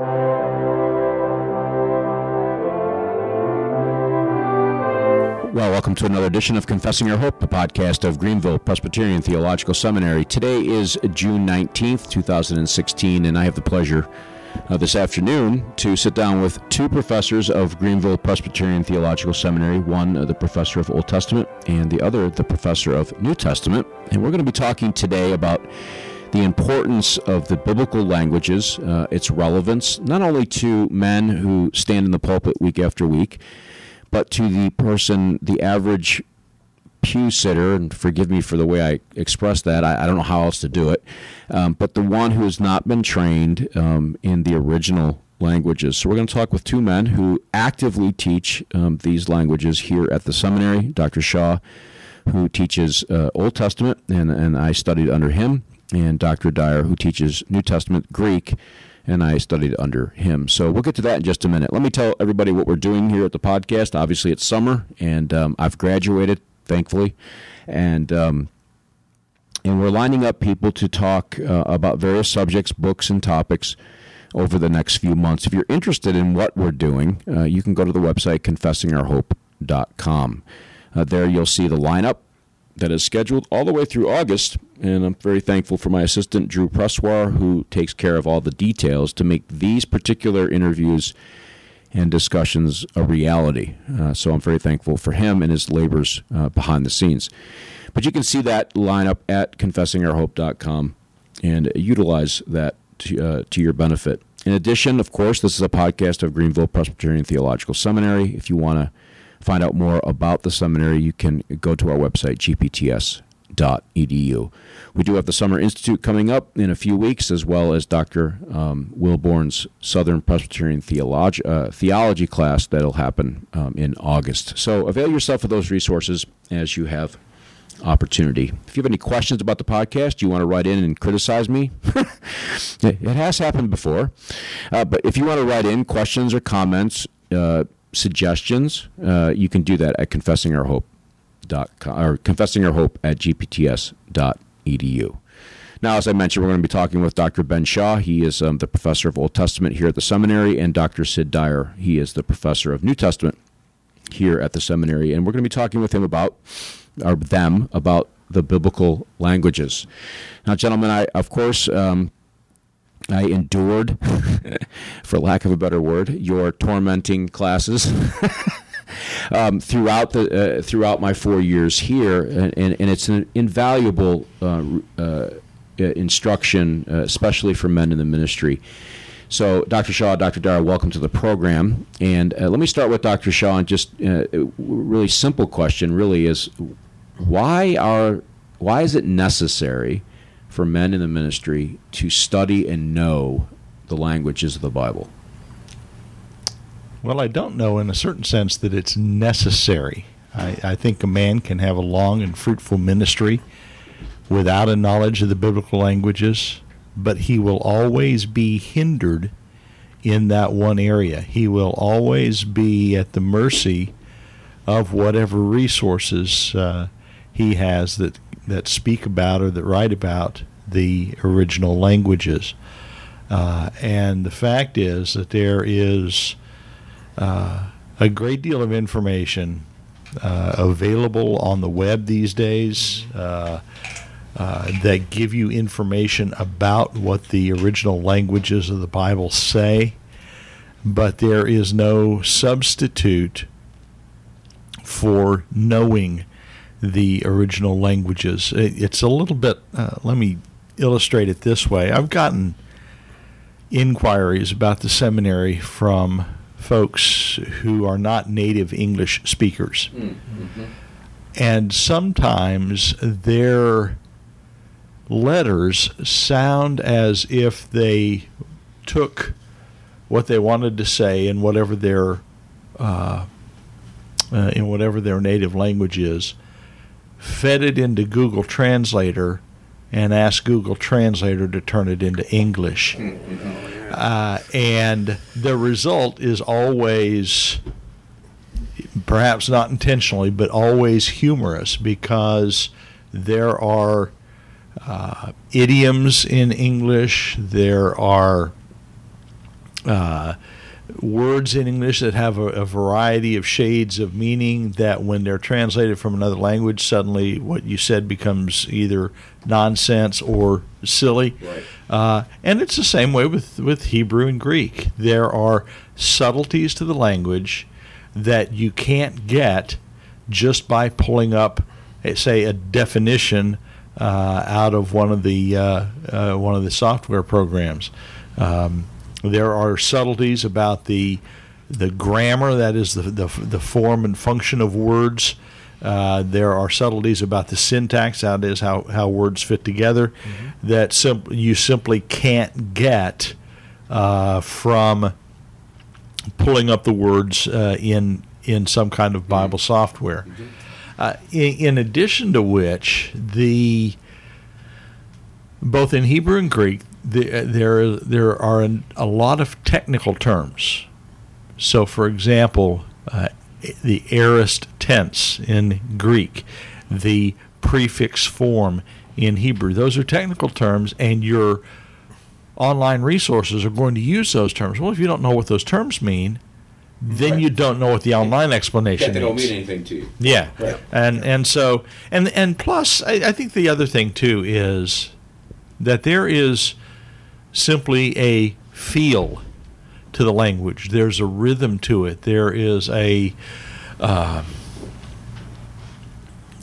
Well, welcome to another edition of Confessing Our Hope, a podcast of Greenville Presbyterian Theological Seminary. Today is June 19th, 2016, and I have the pleasure uh, this afternoon to sit down with two professors of Greenville Presbyterian Theological Seminary one, uh, the professor of Old Testament, and the other, the professor of New Testament. And we're going to be talking today about the importance of the biblical languages, uh, its relevance, not only to men who stand in the pulpit week after week but to the person, the average pew sitter, and forgive me for the way I express that, I, I don't know how else to do it, um, but the one who has not been trained um, in the original languages. So we're going to talk with two men who actively teach um, these languages here at the seminary. Dr. Shaw, who teaches uh, Old Testament, and, and I studied under him, and Dr. Dyer, who teaches New Testament Greek and I studied under him. So we'll get to that in just a minute. Let me tell everybody what we're doing here at the podcast. Obviously, it's summer, and um, I've graduated, thankfully, and um, and we're lining up people to talk uh, about various subjects, books, and topics over the next few months. If you're interested in what we're doing, uh, you can go to the website confessingourhope.com. Uh, there you'll see the lineup that is scheduled all the way through August. And I'm very thankful for my assistant, Drew Pressoir, who takes care of all the details to make these particular interviews and discussions a reality. Uh, so I'm very thankful for him and his labors uh, behind the scenes. But you can see that lineup at confessingourhope.com and utilize that to, uh, to your benefit. In addition, of course, this is a podcast of Greenville Presbyterian Theological Seminary. If you want to find out more about the seminary, you can go to our website, gpts.edu. We do have the Summer Institute coming up in a few weeks, as well as Dr. Um, Willborn's Southern Presbyterian Theology, uh, Theology class that'll happen um, in August. So avail yourself of those resources as you have opportunity. If you have any questions about the podcast, you want to write in and criticize me, it has happened before. Uh, but if you want to write in questions or comments, uh, suggestions, uh, you can do that at confessingourhope.com or confessingourhope at gpts.edu. Now, as I mentioned, we're going to be talking with Dr. Ben Shaw. He is um, the professor of Old Testament here at the seminary, and Dr. Sid Dyer. He is the professor of New Testament here at the seminary, and we're going to be talking with him about, or them, about the biblical languages. Now, gentlemen, I, of course, um, I endured, for lack of a better word, your tormenting classes. um, throughout the uh, throughout my four years here, and, and, and it's an invaluable uh, uh, instruction, uh, especially for men in the ministry. So, Dr. Shaw, Dr. Dara, welcome to the program. And uh, let me start with Dr. Shaw, and just uh, a really simple question. Really, is why are why is it necessary for men in the ministry to study and know the languages of the Bible? Well, I don't know in a certain sense that it's necessary. I, I, think a man can have a long and fruitful ministry without a knowledge of the biblical languages, but he will always be hindered in that one area. He will always be at the mercy of whatever resources uh, he has that that speak about or that write about the original languages. Uh, and the fact is that there is uh, a great deal of information uh, available on the web these days uh, uh, that give you information about what the original languages of the Bible say, but there is no substitute for knowing the original languages. It's a little bit, uh, let me illustrate it this way I've gotten inquiries about the seminary from folks who are not native English speakers. Mm-hmm. And sometimes their letters sound as if they took what they wanted to say in whatever their uh, uh, in whatever their native language is, fed it into Google Translator, and asked Google Translator to turn it into English. Uh, and the result is always, perhaps not intentionally, but always humorous because there are uh, idioms in English, there are uh, words in English that have a, a, variety of shades of meaning that when they're translated from another language, suddenly what you said becomes either nonsense or silly. Right. Uh, and it's the same way with, with Hebrew and Greek. There are subtleties to the language that you can't get just by pulling up, eh, say, a definition uh, out of one of the uh, uh one of the software programs. Um, there are subtleties about the the grammar, that is the the, the form and function of words. Uh, there are subtleties about the syntax, that is how, how words fit together, mm-hmm. that sim- you simply can't get uh, from pulling up the words uh, in in some kind of Bible mm-hmm. software. Mm-hmm. Uh, in, in, addition to which, the both in Hebrew and Greek, the, there there are an, a lot of technical terms. So, for example, uh, the aorist tense in Greek, the prefix form in Hebrew. Those are technical terms, and your online resources are going to use those terms. Well, if you don't know what those terms mean, then right. you don't know what the online explanation they don't mean anything to you. Yeah, right. and and so and and plus, I, I think the other thing too is that there is simply a feel to the language. There's a rhythm to it. There is a uh,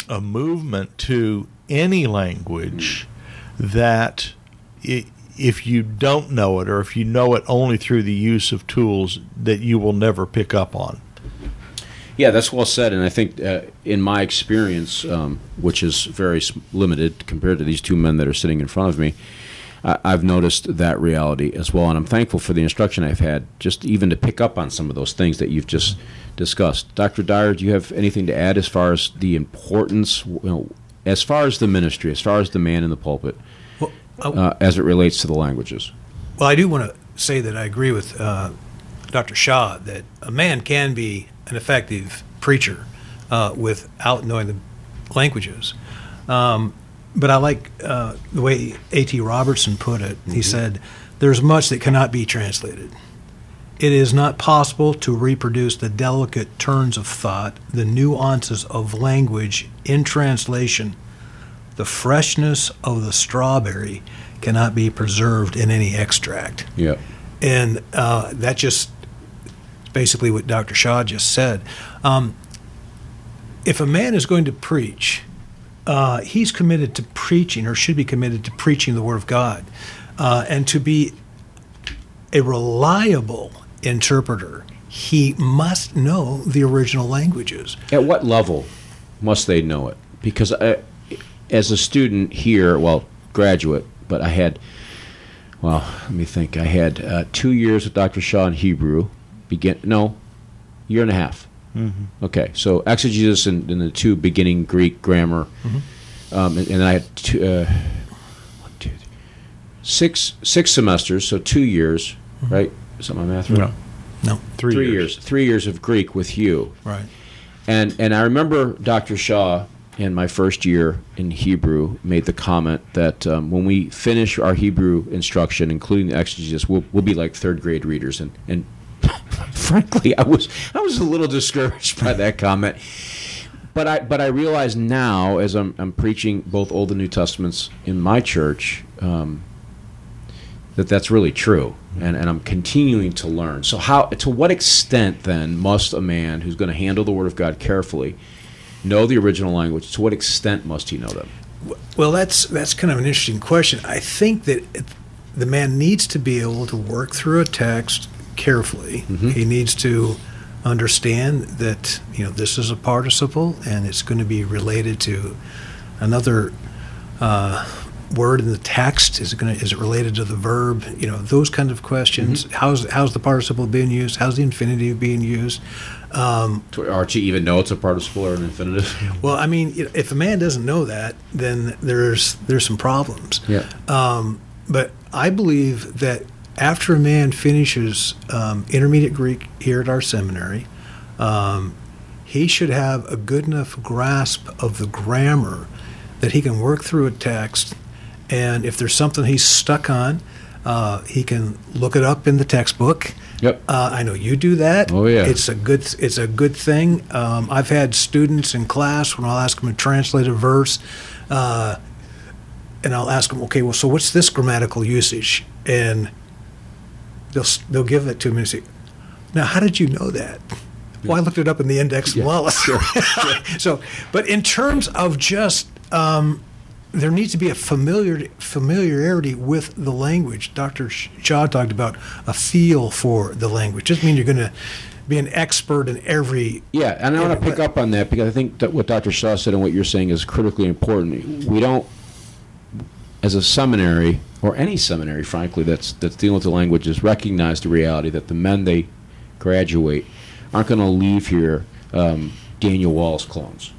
a movement to any language that it, if you don't know it or if you know it only through the use of tools that you will never pick up on. Yeah, that's well said. And I think, uh, in my experience, um, which is very limited compared to these two men that are sitting in front of me, I've noticed that reality as well, and I'm thankful for the instruction I've had, just even to pick up on some of those things that you've just discussed. Dr. Dyer, do you have anything to add as far as the importance, you know, as far as the ministry, as far as the man in the pulpit, well, uh, as it relates to the languages? Well, I do want to say that I agree with uh, Dr. Shaw that a man can be an effective preacher uh, without knowing the languages. Um, but I like uh, the way A.T. Robertson put it. Mm-hmm. He said, There's much that cannot be translated. It is not possible to reproduce the delicate turns of thought, the nuances of language in translation. The freshness of the strawberry cannot be preserved in any extract. Yeah. And uh, that just basically what Dr. Shaw just said. Um, if a man is going to preach, uh, he's committed to preaching, or should be committed to preaching the Word of God, uh, and to be a reliable interpreter. He must know the original languages. At what level must they know it? Because I, uh, as a student here, well, graduate, but I had, well, let me think. I had uh, two years with Dr. Shaw in Hebrew. Begin no, year and a half Mm-hmm. Okay, so exegesis and, and, the two beginning Greek grammar, mm-hmm. um, and, and, I had two, uh, one, two, three, six six semesters, so two years, mm-hmm. right? Is that my math right? No, no, three, three years. years. Three years of Greek with you, right? And and I remember Dr. Shaw in my first year in Hebrew made the comment that um, when we finish our Hebrew instruction, including the exegesis, we'll, we'll be like third grade readers. And, and frankly, I was I was a little discouraged by that comment. But I but I realize now, as I'm, I'm preaching both Old and New Testaments in my church, um, that that's really true, and, and I'm continuing to learn. So how to what extent then must a man who's going to handle the Word of God carefully know the original language? To what extent must he know them? Well, that's that's kind of an interesting question. I think that the man needs to be able to work through a text carefully. Mm-hmm. He needs to understand that you know this is a participle and it's going to be related to another uh, word in the text. Is it going to, is it related to the verb? You know those kinds of questions. Mm-hmm. How's how's the participle being used? How's the infinitive being used? Um, to even know it's a participle or an infinitive. Well, I mean, if a man doesn't know that, then there's there's some problems. Yeah. Um, but I believe that after a man finishes um, intermediate Greek here at our seminary, um, he should have a good enough grasp of the grammar that he can work through a text. And if there's something he's stuck on, Uh, he can look it up in the textbook. Yep. Uh, I know you do that. Oh, yeah. It's a good. It's a good thing. Um, I've had students in class when I'll ask them to translate a verse, uh, and I'll ask them, okay, well, so what's this grammatical usage? And they'll they'll give it to me and say, now, how did you know that? Well, I looked it up in the index Yeah, well. sure, so, but in terms of just, um, there needs to be a familiar familiarity with the language. Dr. Shaw talked about a feel for the language. Doesn't mean you're going to be an expert in every. Yeah, and I want to pick up on that because I think that what Dr. Shaw said and what you're saying is critically important. We don't, as a seminary or any seminary, frankly, that's that's dealing with the languages, recognize the reality that the men they graduate aren't going to leave here um, Daniel Wallace clones.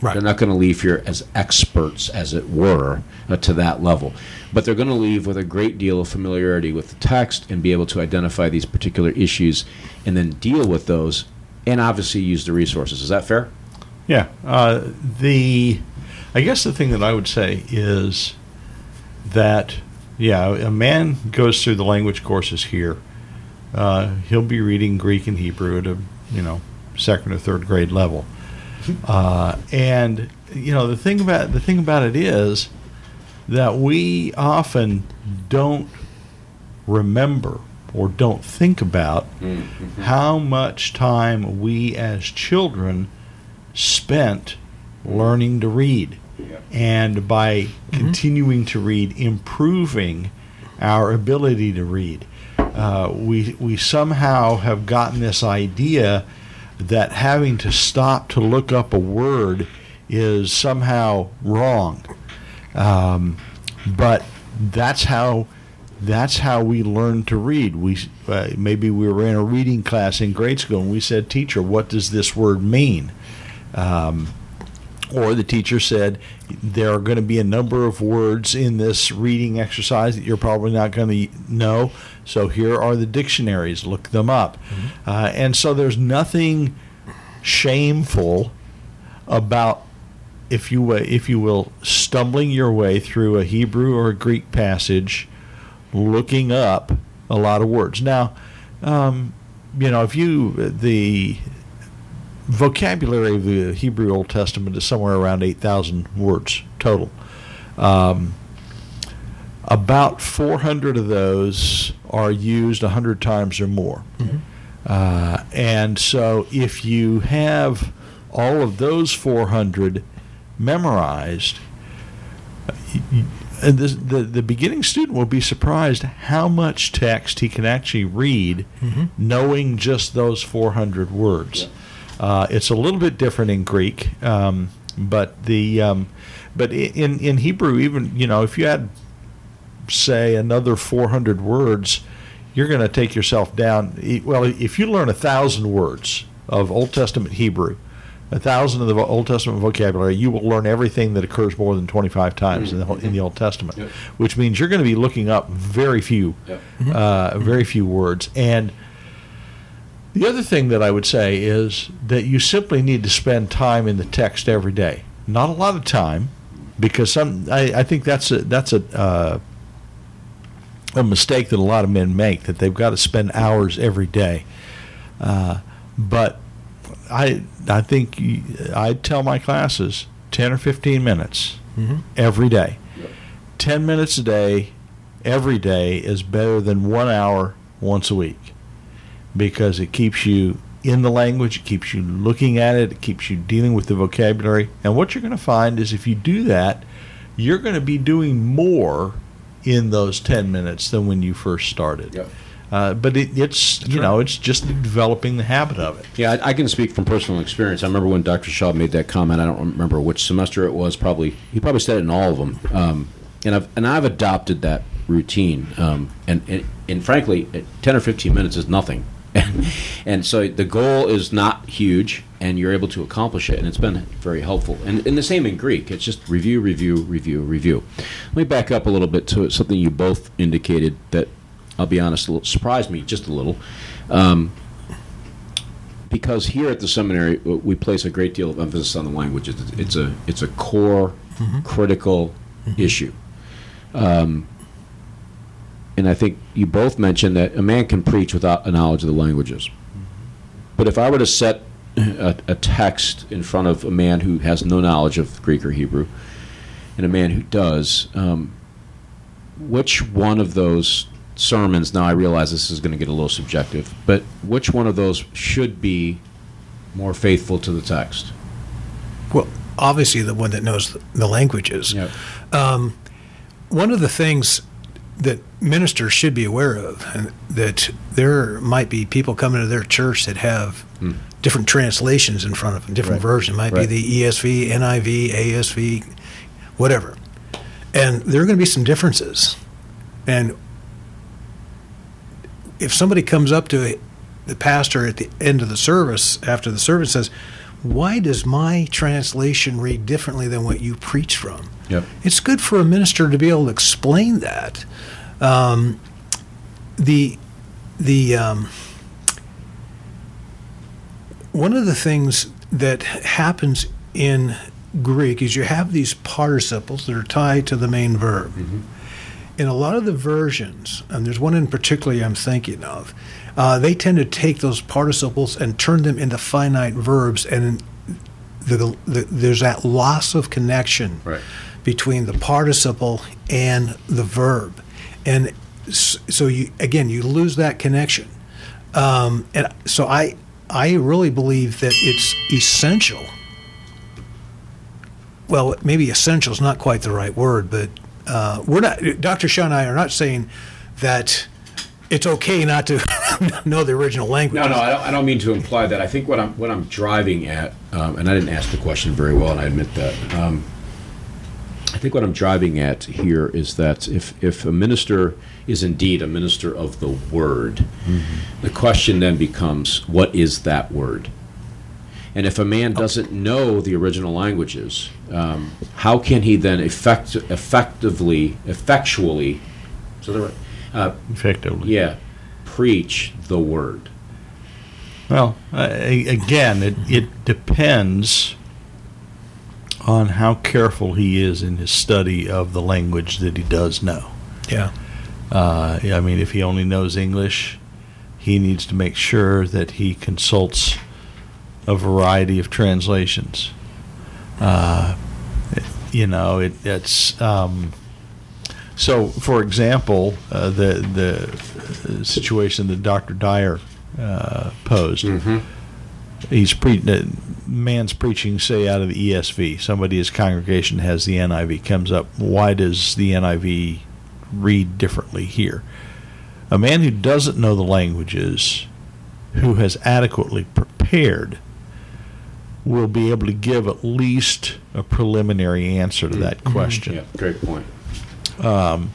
Right. They're not going to leave here as experts, as it were, uh, to that level. But they're going to leave with a great deal of familiarity with the text and be able to identify these particular issues and then deal with those and obviously use the resources. Is that fair? Yeah. Uh, the, I guess the thing that I would say is that, yeah, a man goes through the language courses here. Uh, he'll be reading Greek and Hebrew at a, you know, second or third grade level. Uh, and you know the thing about the thing about it is that we often don't remember or don't think about how much time we as children spent learning to read and by continuing to read improving our ability to read uh, we we somehow have gotten this idea that having to stop to look up a word is somehow wrong um, but that's how that's how we learn to read. We uh, maybe we were in a reading class in grade school and we said, "Teacher, what does this word mean?" Um, or the teacher said, "There are going to be a number of words in this reading exercise that you're probably not going to know. So here are the dictionaries. Look them up." Uh, and so there's nothing shameful about if you wa- if you will stumbling your way through a Hebrew or a Greek passage looking up a lot of words now um, you know if you the vocabulary of the Hebrew Old Testament is somewhere around 8,000 words total. Um, about 400 of those are used 100 times or more. Uh, and so if you have all of those 400 memorized, and this, the, the beginning student will be surprised how much text he can actually read knowing just those 400 words. Uh, it's a little bit different in Greek, um, but the um, but in in Hebrew, even you know if you had say another 400 words, you're going to take yourself down. Well, if you learn a thousand words of Old Testament Hebrew, a thousand of the Old Testament vocabulary, you will learn everything that occurs more than 25 times in, the, whole- in the Old Testament, Yep. which means you're going to be looking up very few, Yep. uh, very few words. And the other thing that I would say is that you simply need to spend time in the text every day. Not a lot of time, because some I, I think that's a that's a uh, a mistake that a lot of men make that they've got to spend hours every day. Uh, but I I think I tell my classes ten or fifteen minutes Mhm. every day. Ten minutes a day, every day is better than one hour once a week because it keeps you in the language, it keeps you looking at it, it keeps you dealing with the vocabulary. And what you're going to find is if you do that, you're going to be doing more in those 10 minutes than when you first started. Yep. Uh, but it, it's, you know, it's just developing the habit of it. Yeah, I, I can speak from personal experience. I remember when Dr. Shaw made that comment. I don't remember which semester it was. Probably he probably said it in all of them. Um, and I've and I've adopted that routine. Um, and, and and frankly, ten or fifteen minutes is nothing. and so the goal is not huge, and you're able to accomplish it, and it's been very helpful. And, and the same in Greek. It's just review, review, review, review. Let me back up a little bit to something you both indicated that I'll be honest, a little, surprised me just a little. Um, because here at the seminary we place a great deal of emphasis on the language. It's, it's a it's a core critical issue. Um, and I think you both mentioned that a man can preach without a knowledge of the languages. But if I were to set a, a text in front of a man who has no knowledge of Greek or Hebrew, and a man who does, um, which one of those sermons? Now I realize this is going to get a little subjective, but which one of those should be more faithful to the text? Well, obviously the one that knows the, languages. Um, one of the things that ministers should be aware of, and that there might be people coming to their church that have hmm. different translations in front of them, different Right. versions. Might Right. be the ESV, NIV, ASV, whatever. And there are going to be some differences. And if somebody comes up to the pastor at the end of the service, after the service, says, Why does my translation read differently than what you preach from? Yep. It's good for a minister to be able to explain that. Um, the the um, one of the things that happens in Greek is you have these participles that are tied to the main verb. In a lot of the versions, and there's one in particular I'm thinking of, uh, they tend to take those participles and turn them into finite verbs, and the, the, there's that loss of connection Right. between the participle and the verb, and so you again you lose that connection. Um, and so I I really believe that it's essential. Well, maybe essential is not quite the right word, but uh, we're not. Dr. Shaw and I are not saying that it's okay not to know the original language. No, no, I don't, I don't mean to imply that. I think what I'm what I'm driving at, um, and I didn't ask the question very well, and I admit that. Um, I think what I'm driving at here is that if if a minister is indeed a minister of the word, the question then becomes, what is that word? And if a man doesn't know the original languages, um, how can he then effect, effectively, effectually, so the right, uh, effectively. yeah, preach the word? Well, uh, again, it, it depends on how careful he is in his study of the language that he does know. Yeah. Uh, I mean, if he only knows English, he needs to make sure that he consults a variety of translations. Uh, you know, it, it's um, so. For example, uh, the the situation that Dr. Dyer uh, posed. He's pre- man's preaching, say, out of the ESV. Somebody his congregation has the NIV. Comes up, why does the NIV read differently here? A man who doesn't know the languages, who has adequately prepared, will be able to give at least a preliminary answer to that mm-hmm. Mm-hmm. question. Yeah, great point. Um,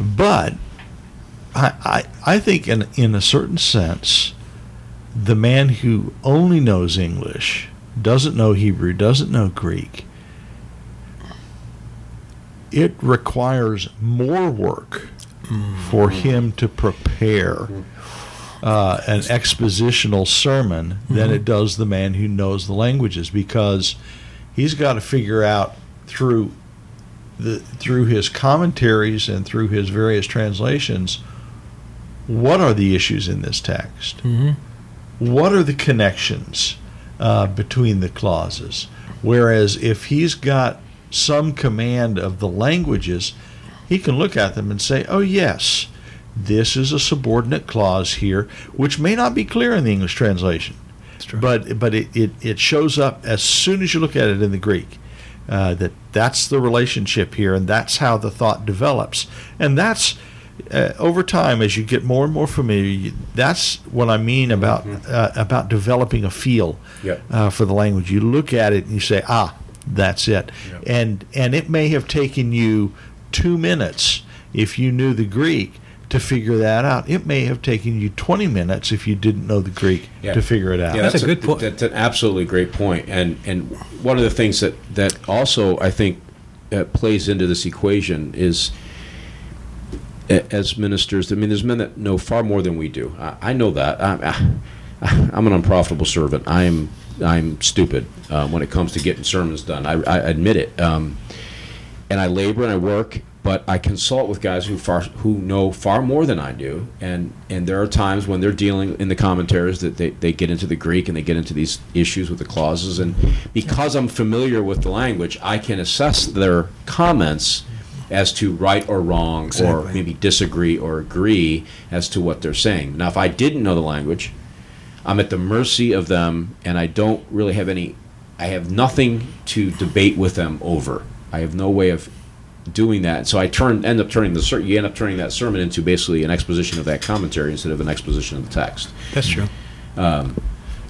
but I, I, I think, in, in a certain sense, the man who only knows English, doesn't know Hebrew, doesn't know Greek, it requires more work mm-hmm. for him to prepare uh, an expositional sermon than it does the man who knows the languages because he's got to figure out through the through his commentaries and through his various translations what are the issues in this text? Mm-hmm. what are the connections uh, between the clauses? Whereas if he's got some command of the languages he can look at them and say oh yes this is a subordinate clause here which may not be clear in the english translation. But but it, it, it shows up as soon as you look at it in the greek uh, that that's the relationship here and that's how the thought develops. And that's uh, over time as you get more and more familiar you, that's what i mean about uh, about developing a feel Yep. uh, for the language. You look at it and you say ah that's it. Yep. and and it may have taken you two minutes if you knew the greek to figure that out it may have taken you 20 minutes if you didn't know the greek Yeah. to figure it out Yeah, That's a good point. That's an absolutely great point. And and one of the things that that also I think uh, plays into this equation is as ministers. I mean, there's men that know far more than we do. I, I know that. I'm, I, I'm an unprofitable servant. I'm I'm stupid uh, when it comes to getting sermons done. I, I admit it. Um, and I labor and I work, but I consult with guys who far who know far more than I do, and and there are times when they're dealing in the commentaries that they, they get into the Greek and they get into these issues with the clauses, and because I'm familiar with the language, I can assess their comments as to right or wrong, or maybe disagree or agree as to what they're saying. Now, if I didn't know the language, I'm at the mercy of them, and I don't really have any. I have nothing to debate with them over. I have no way of doing that. So I turn end up turning the ser- you end up turning that sermon into basically an exposition of that commentary instead of an exposition of the text. That's true.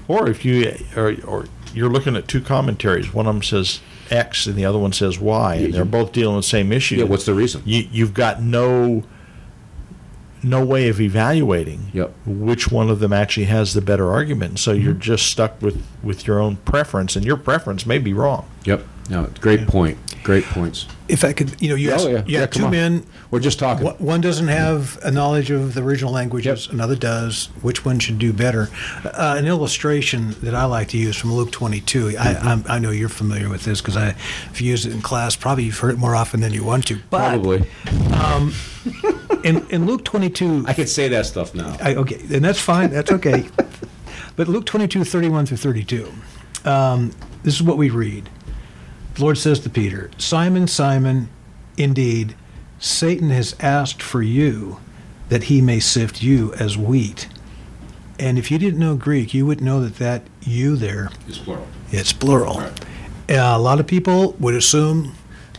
Or if you or, or you're looking at two commentaries, one of them says X and the other one says Y, and they're both dealing with the same issue. Yeah, what's the reason? you, you've got no no way of evaluating Yep. which one of them actually has the better argument. So Mm-hmm. you're just stuck with with your own preference, and your preference may be wrong. Yep. No, great point. Great points. If I could, you know, you Oh, asked, yeah. you had come two on. men. We're just talking. One- One doesn't have a knowledge of the original languages, Yep. another does. Which one should do better? Uh, an illustration that I like to use from Luke 22. I, I'm, I know you're familiar with this because I've used it in class. Probably you've heard it more often than you want to. But Probably. in, in Luke 22, I could say that stuff now. I, okay, and that's fine. That's okay. but Luke 22, 31 through 32, um, this is what we read. The Lord says to Peter, Simon, Simon, indeed, Satan has asked for you that he may sift you as wheat. And if you didn't know Greek, you wouldn't know that that you there is plural. it's plural. Right. Uh, a lot of people would assume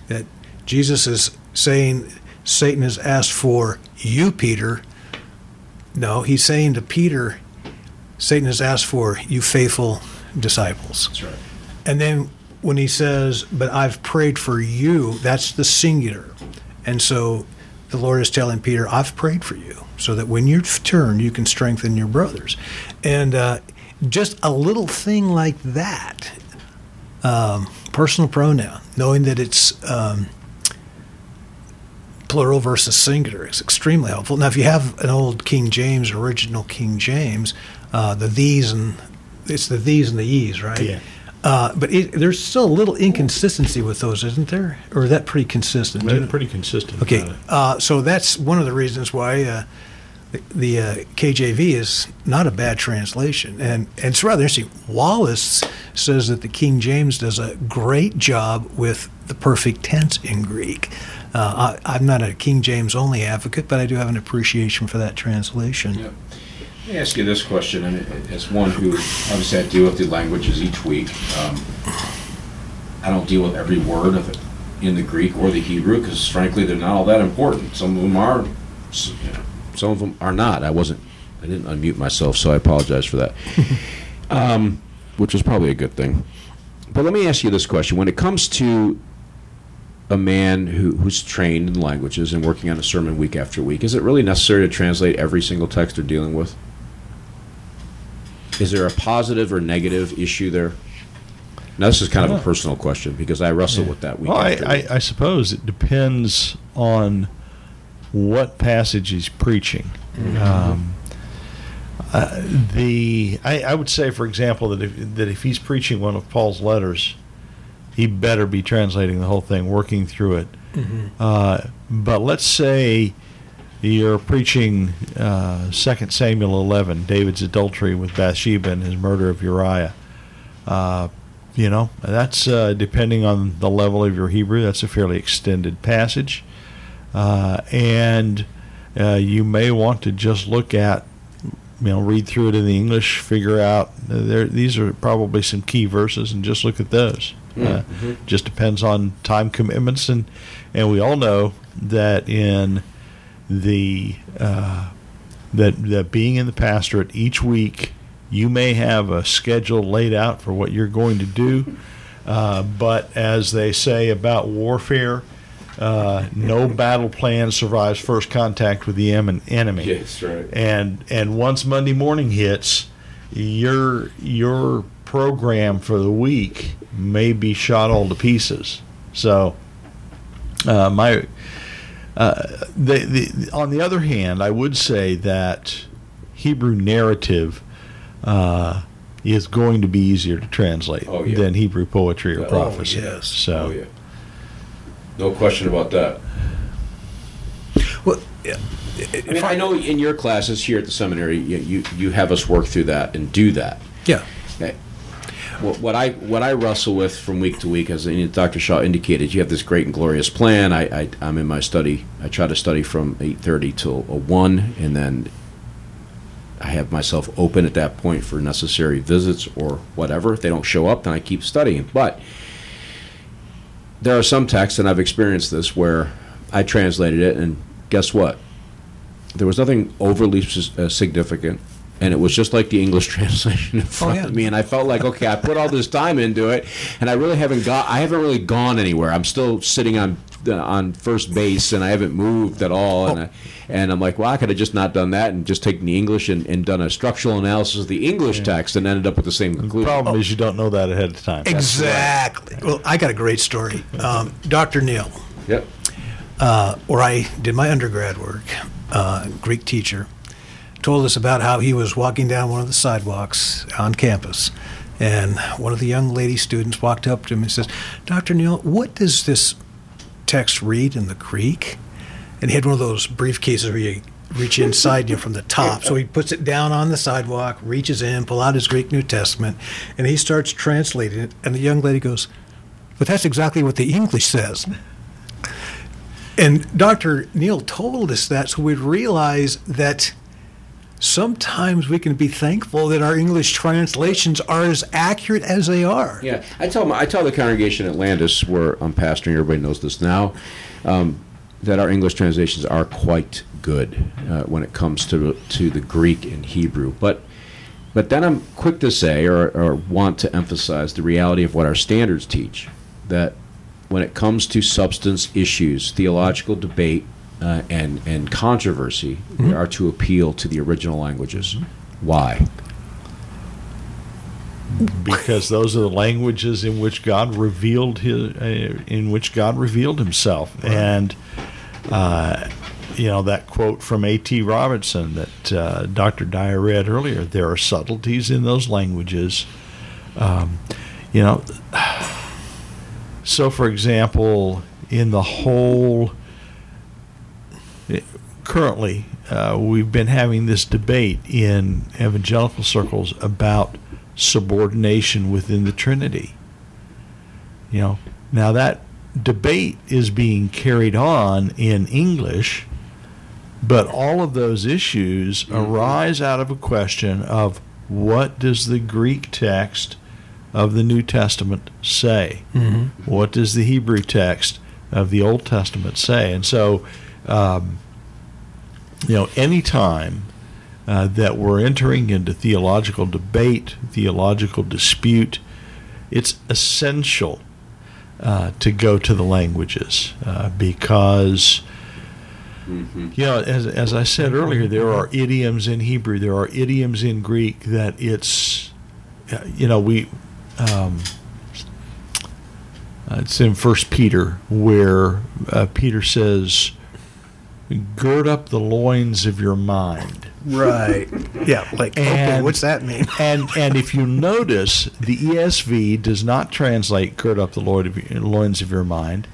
that Jesus is saying Satan has asked for you, Peter. No, he's saying to Peter, Satan has asked for you, faithful disciples. That's right. And then when he says, But I've prayed for you, that's the singular. And so the Lord is telling Peter, I've prayed for you so that when you turn, you can strengthen your brothers. And uh, just a little thing like that, um, personal pronoun, knowing that it's um, plural versus singular is extremely helpful. Now, if you have an old King James, original King James, uh, the thees and it's the thees and the ye's, right? Yeah. Uh, but it, there's still a little inconsistency with those, isn't there? Or is that pretty consistent? They're pretty consistent. Okay, about it. uh, so that's one of the reasons why uh, the, the uh, KJV is not a bad translation, and, and it's rather interesting. Wallace says that the King James does a great job with the perfect tense in Greek. Uh, I, I'm not a King James only advocate, but I do have an appreciation for that translation. Yep. Let me ask you this question, and it- as one who obviously I deal with the languages each week, um, I don't deal with every word of it in the Greek or the Hebrew because, frankly, they're not all that important. Some of them are, s- you know, some of them are not. I wasn't, I didn't unmute myself, so I apologize for that, um, which was probably a good thing. But let me ask you this question: When it comes to a man who, who's trained in languages and working on a sermon week after week, is it really necessary to translate every single text they're dealing with? Is there a positive or negative issue there? Now, this is kind of a personal question because I wrestle with that week Well, I, after I, week. I suppose it depends on what passage he's preaching. Um, uh, the I, I would say, for example, that if, that if he's preaching one of Paul's letters, he better be translating the whole thing, working through it. Uh, but let's say you're preaching uh, 2 Samuel 11, David's adultery with Bathsheba and his murder of Uriah. Uh, you know, that's uh, depending on the level of your Hebrew, that's a fairly extended passage. Uh, and uh, you may want to just look at, you know, read through it in the English, figure out uh, there. These are probably some key verses, and just look at those. Uh, just depends on time commitments, and and we all know that in the uh, that that being in the pastorate each week, you may have a schedule laid out for what you're going to do, uh, but as they say about warfare, uh, no battle plan survives first contact with the enemy. Yes, right. And and once Monday morning hits, your your program for the week may be shot all to pieces. So, uh, my the, the on the other hand, I would say that Hebrew narrative uh, is going to be easier to translate Oh, yeah. than Hebrew poetry or Oh, prophecy. yes. So. Oh, yeah. No question about that. Well, I mean, I know in your classes here at the seminary, you, you, you have us work through that and do that. Yeah. What, what I what I wrestle with from week to week, as Dr. Shaw indicated, you have this great and glorious plan. I, I I'm in my study. I try to study from eight thirty till a one, and then I have myself open at that point for necessary visits or whatever. If they don't show up, then I keep studying. But there are some texts, and I've experienced this, where I translated it, and guess what? There was nothing overly uh, significant and it was just like the English translation in front oh, yeah. of me, and I felt like, okay, I put all this time into it, and I really haven't got, I haven't really gone anywhere. I'm still sitting on on first base, and I haven't moved at all, and I, and I'm like, well, I could have just not done that and just taken the English and, and done a structural analysis of the English yeah. text, and ended up with the same conclusion. The problem oh. is you don't know that ahead of time. Exactly. Right. Well, I got a great story. Um, Dr. Neal. Yep. Uh, where I did my undergrad work, uh, Greek teacher told us about how he was walking down one of the sidewalks on campus. And one of the young lady students walked up to him and says, Dr. Neal, what does this text read in the Greek? And he had one of those briefcases where you reach inside you from the top. So he puts it down on the sidewalk, reaches in, pull out his Greek New Testament, and he starts translating it. And the young lady goes, But that's exactly what the English says. And Dr. Neal told us that so we'd realize that sometimes we can be thankful that our English translations are as accurate as they are. Yeah, I tell my, I tell the congregation at Landis, where I'm pastoring, everybody knows this now, um, that our English translations are quite good uh, when it comes to to the Greek and Hebrew, but. But then I'm quick to say, or, or want to emphasize, the reality of what our standards teach. That when it comes to substance issues, theological debate, uh, and and controversy mm-hmm. are to appeal to the original languages. Why? Because those are the languages in which God revealed his, uh, in which God revealed Himself, right. and uh, you know that quote from A.T. Robertson that uh, Dr. Dyer read earlier. There are subtleties in those languages. Um, you know, so for example, in the whole currently, uh, we've been having this debate in evangelical circles about subordination within the Trinity. You know, now that debate is being carried on in English, but all of those issues arise out of a question of what does the Greek text of the New Testament say? Mm-hmm. What does the Hebrew text of the Old Testament say? And so, um, you know, any time uh, that we're entering into theological debate, theological dispute, it's essential uh, to go to the languages uh, because, mm-hmm. you know, as, as I said earlier, there are idioms in Hebrew, there are idioms in Greek that it's, uh, you know, we. Um, it's in First Peter where uh, Peter says, gird up the loins of your mind. Right. Yeah. Like, and, okay, what's that mean? and and if you notice, the ESV does not translate "gird up the loins of your mind."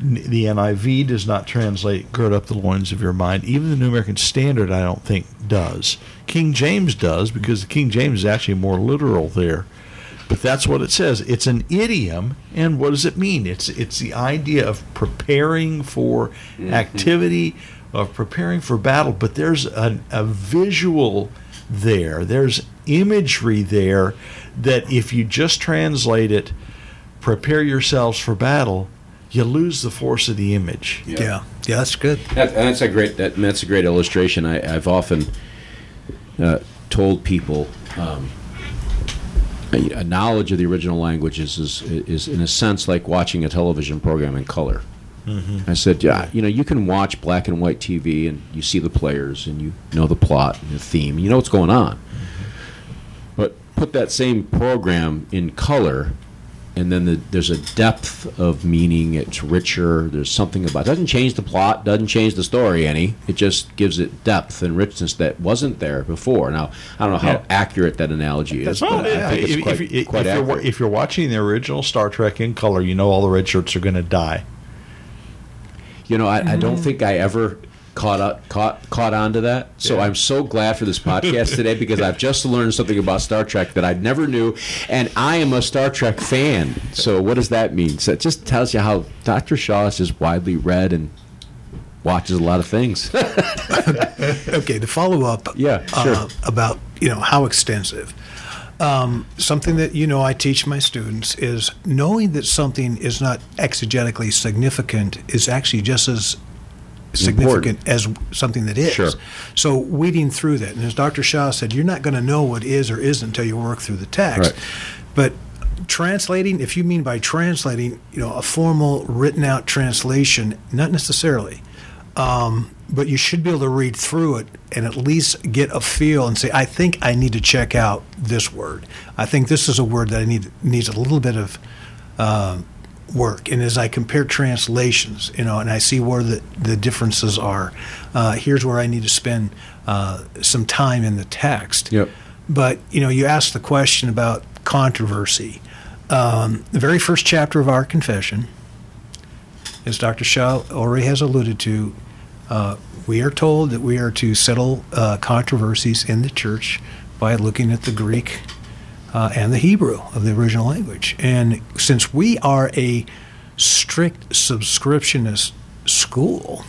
The NIV does not translate "gird up the loins of your mind." Even the New American Standard, I don't think, does. King James does because the King James is actually more literal there. But that's what it says. It's an idiom, and what does it mean? It's it's the idea of preparing for mm-hmm. activity, of preparing for battle. But there's a, a visual there. There's imagery there that if you just translate it, prepare yourselves for battle, you lose the force of the image. Yeah, yeah, yeah that's good. That, that's a great that, that's a great illustration. I, have often uh, told people. Um, a knowledge of the original languages is, is, in a sense, like watching a television program in color. Mm-hmm. I said, yeah, you know, you can watch black and white TV and you see the players and you know the plot and the theme, you know what's going on. Mm-hmm. But put that same program in color and then the, there's a depth of meaning. It's richer. There's something about. It doesn't change the plot. Doesn't change the story any. It just gives it depth and richness that wasn't there before. Now I don't know how yeah. accurate that analogy is, well, but I think it's quite, if, quite if accurate. You're, if you're watching the original Star Trek in color, you know all the red shirts are going to die. You know, I. I don't mm-hmm. think I ever caught up, caught caught on to that. So Yeah. I'm so glad for this podcast today because I've just learned something about Star Trek that I never knew, and I am a Star Trek fan. So what does that mean? So it just tells you how Dr. Shaw is just widely read and watches a lot of things. Okay, to follow up Yeah, sure. uh, about you know how extensive. Um, something that you know I teach my students is knowing that something is not exegetically significant is actually just as significant as something that is. Sure. So weeding through that, and as Dr. Shaw said, you're not going to know what is or isn't until you work through the text. Right. But translating, if you mean by translating, you know, a formal written out translation, not necessarily. Um, but you should be able to read through it and at least get a feel and say, I think I need to check out this word. I think this is a word that I need needs a little bit of uh, work. And as I compare translations, you know, and I see where the, the differences are, uh, here's where I need to spend uh, some time in the text. Yep. But you know, you asked the question about controversy. Um, the very first chapter of our confession, as Dr. Shaw already has alluded to, uh, we are told that we are to settle uh, controversies in the church by looking at the Greek uh, and the Hebrew of the original language. And since we are a strict subscriptionist school,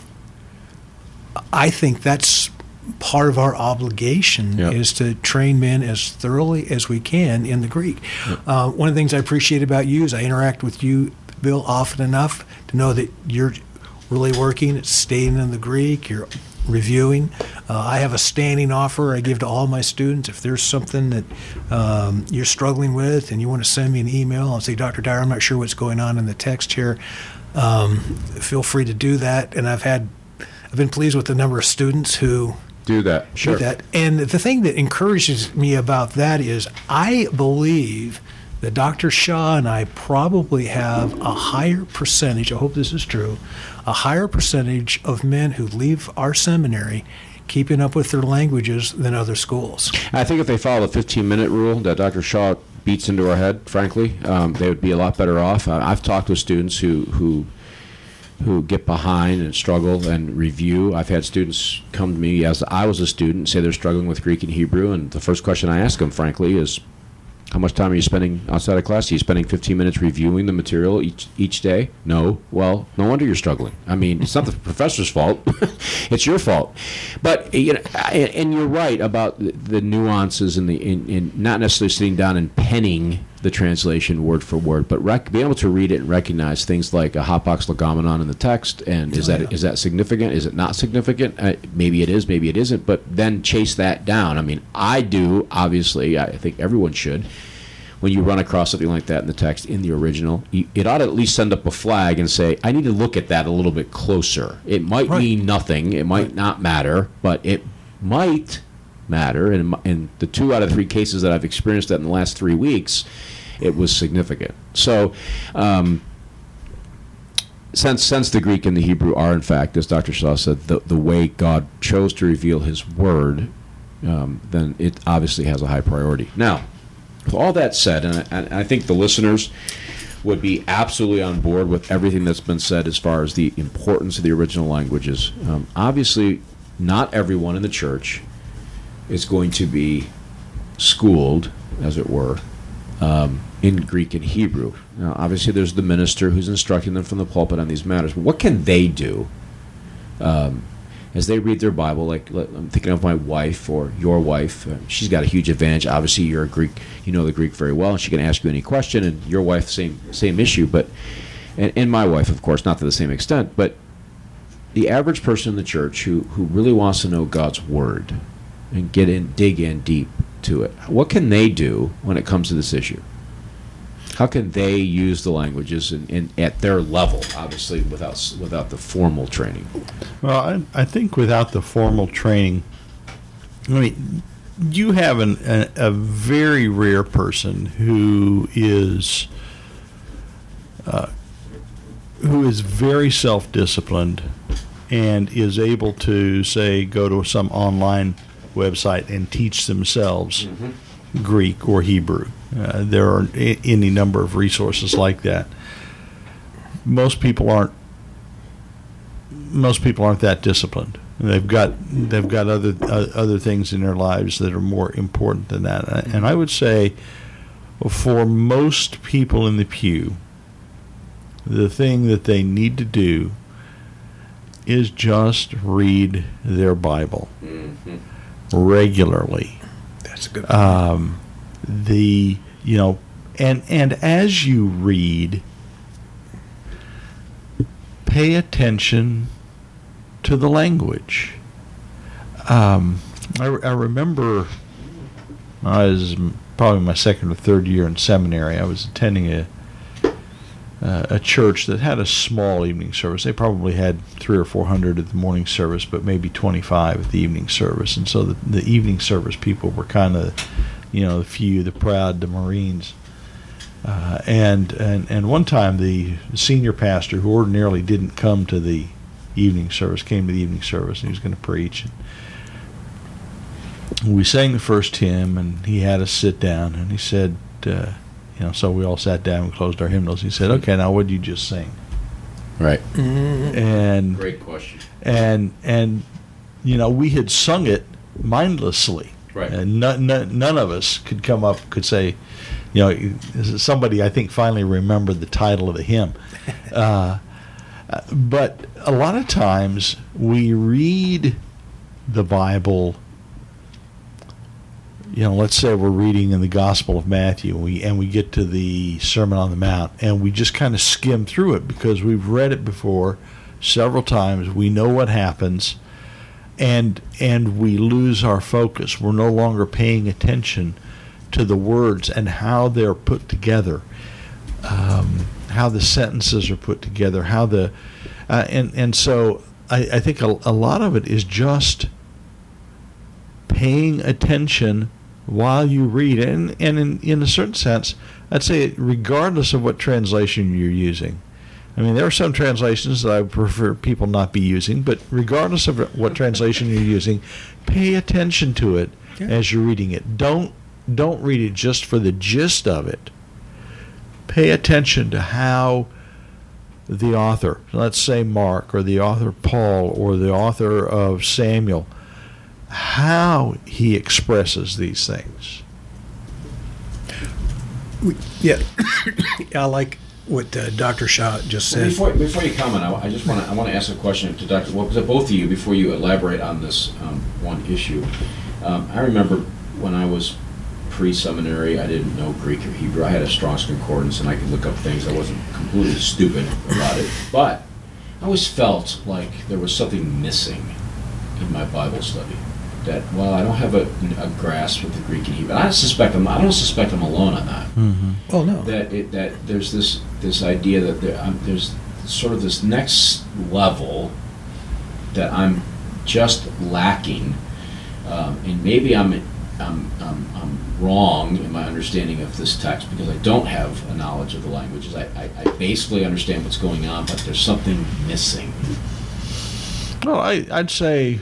I think that's part of our obligation Yep. is to train men as thoroughly as we can in the Greek. Uh, one of the things I appreciate about you is I interact with you, Bill, often enough to know that you're really working at staying in the Greek. You're reviewing. Uh, I have a standing offer I give to all my students. If there's something that um, you're struggling with and you want to send me an email and say, Dr. Dyer, I'm not sure what's going on in the text here, um, feel free to do that. And I've had, I've been pleased with the number of students who Do that. do that. And the thing that encourages me about that is I believe that Dr. Shaw and I probably have a higher percentage, I hope this is true, a higher percentage of men who leave our seminary keeping up with their languages than other schools. I think if they follow the 15 minute rule that Dr. Shaw beats into our head, frankly, um, they would be a lot better off. Uh, I've talked with students who, who who get behind and struggle and review. I've had students come to me as I was a student say they're struggling with Greek and Hebrew, and the first question I ask them, frankly, is how much time are you spending outside of class? Are you spending 15 minutes reviewing the material each each day? No. Well, no wonder you're struggling. I mean, it's not the professor's fault; it's your fault. But you know, and you're right about the- the nuances and the in, in not necessarily sitting down and penning the translation word for word, but rec- being able to read it and recognize things like a hapax legomenon in the text, and is Oh, that yeah. is that significant? Is it not significant? Uh, maybe it is, maybe it isn't. But then chase that down. I mean, I do. Obviously, I think everyone should. When you run across something like that in the text in the original, you, it ought to at least send up a flag and say, "I need to look at that a little bit closer." It might Right. mean nothing. It might not matter, but it might matter. And in, the two out of three cases that I've experienced that in the last three weeks, it was significant. So. Um, since since the Greek and the Hebrew are in fact, as Dr. Shaw said, the the way God chose to reveal His Word, um, then it obviously has a high priority. Now, with all that said, and I, and I think the listeners would be absolutely on board with everything that's been said as far as the importance of the original languages. Um, obviously, not everyone in the church is going to be schooled, as it were, um, in Greek and Hebrew. Now, obviously, there's the minister who's instructing them from the pulpit on these matters. But what can they do um, as they read their Bible? Like, I'm thinking of my wife or your wife. Uh, she's got a huge advantage. Obviously, you're a Greek. You know the Greek very well, and she can ask you any question. And your wife, same same issue. But and, and my wife, of course, not to the same extent. But the average person in the church who who really wants to know God's word and get in, dig in deep to it. What can they do when it comes to this issue? How can they use the languages in, in, at their level, obviously without without the formal training? Well, I, I think without the formal training, I mean, you have an, a, a very rare person who is uh, who is very self-disciplined and is able to say go to some online website and teach themselves Greek or Hebrew. Uh, there are any number of resources like that. Most people aren't most people aren't that disciplined. They've got they've got other uh, other things in their lives that are more important than that. And I would say, for most people in the pew, the thing that they need to do is just read their Bible regularly. That's a good. Um, the you know, and and as you read, pay attention to the language. Um, I, I remember I was probably my second or third year in seminary. I was attending a uh, a church that had a small evening service. They probably had three or four hundred at the morning service, but maybe twenty five at the evening service. And so the, the evening service people were kind of, you know, the few, the proud, the Marines. Uh, and and and one time the senior pastor, who ordinarily didn't come to the evening service, came to the evening service and he was going to preach. And we sang the first hymn, and he had us sit down, and he said. Uh, you know, so we all sat down and closed our hymnals. He said, "Okay, now what did you just sing?" Right. And Great question. and and you know, we had sung it mindlessly, Right. and none, none, none of us could come up could say, you know, somebody I think finally remembered the title of the hymn. Uh, but a lot of times we read the Bible you know, let's say we're reading in the Gospel of Matthew, and we and we get to the Sermon on the Mount, and we just kind of skim through it because we've read it before several times. We know what happens, and and we lose our focus. We're no longer paying attention to the words and how they're put together, um, how the sentences are put together, how the uh, and and so I, I think a, a lot of it is just paying attention while you read and and in, in a certain sense i'd say regardless of what translation you're using i mean there are some translations that i prefer people not be using but regardless of what translation you're using pay attention to it Yeah. as you're reading it. Don't don't read it just for the gist of it. Pay attention to how the author let's say mark or the author paul or the author of samuel how he expresses these things. Yeah, I like what uh, Dr. Shaw just Well, said. before, before you comment, I, I just want to I want to ask a question to Dr. Well, to both of you before you elaborate on this um, one issue. Um, I remember when I was pre-seminary, I didn't know Greek or Hebrew. I had a Strong's Concordance, and I could look up things. I wasn't completely stupid about it, but I always felt like there was something missing in my Bible study. That well, I don't have a, a grasp of the Greek and Hebrew. And I suspect I'm. I don't suspect I'm alone on that Oh, no. that it, that there's this this idea that there, um, there's sort of this next level that I'm just lacking, um, and maybe I'm, I'm, I'm I'm wrong in my understanding of this text because I don't have a knowledge of the languages. I, I, I basically understand what's going on, but there's something missing. Well, I, I'd say,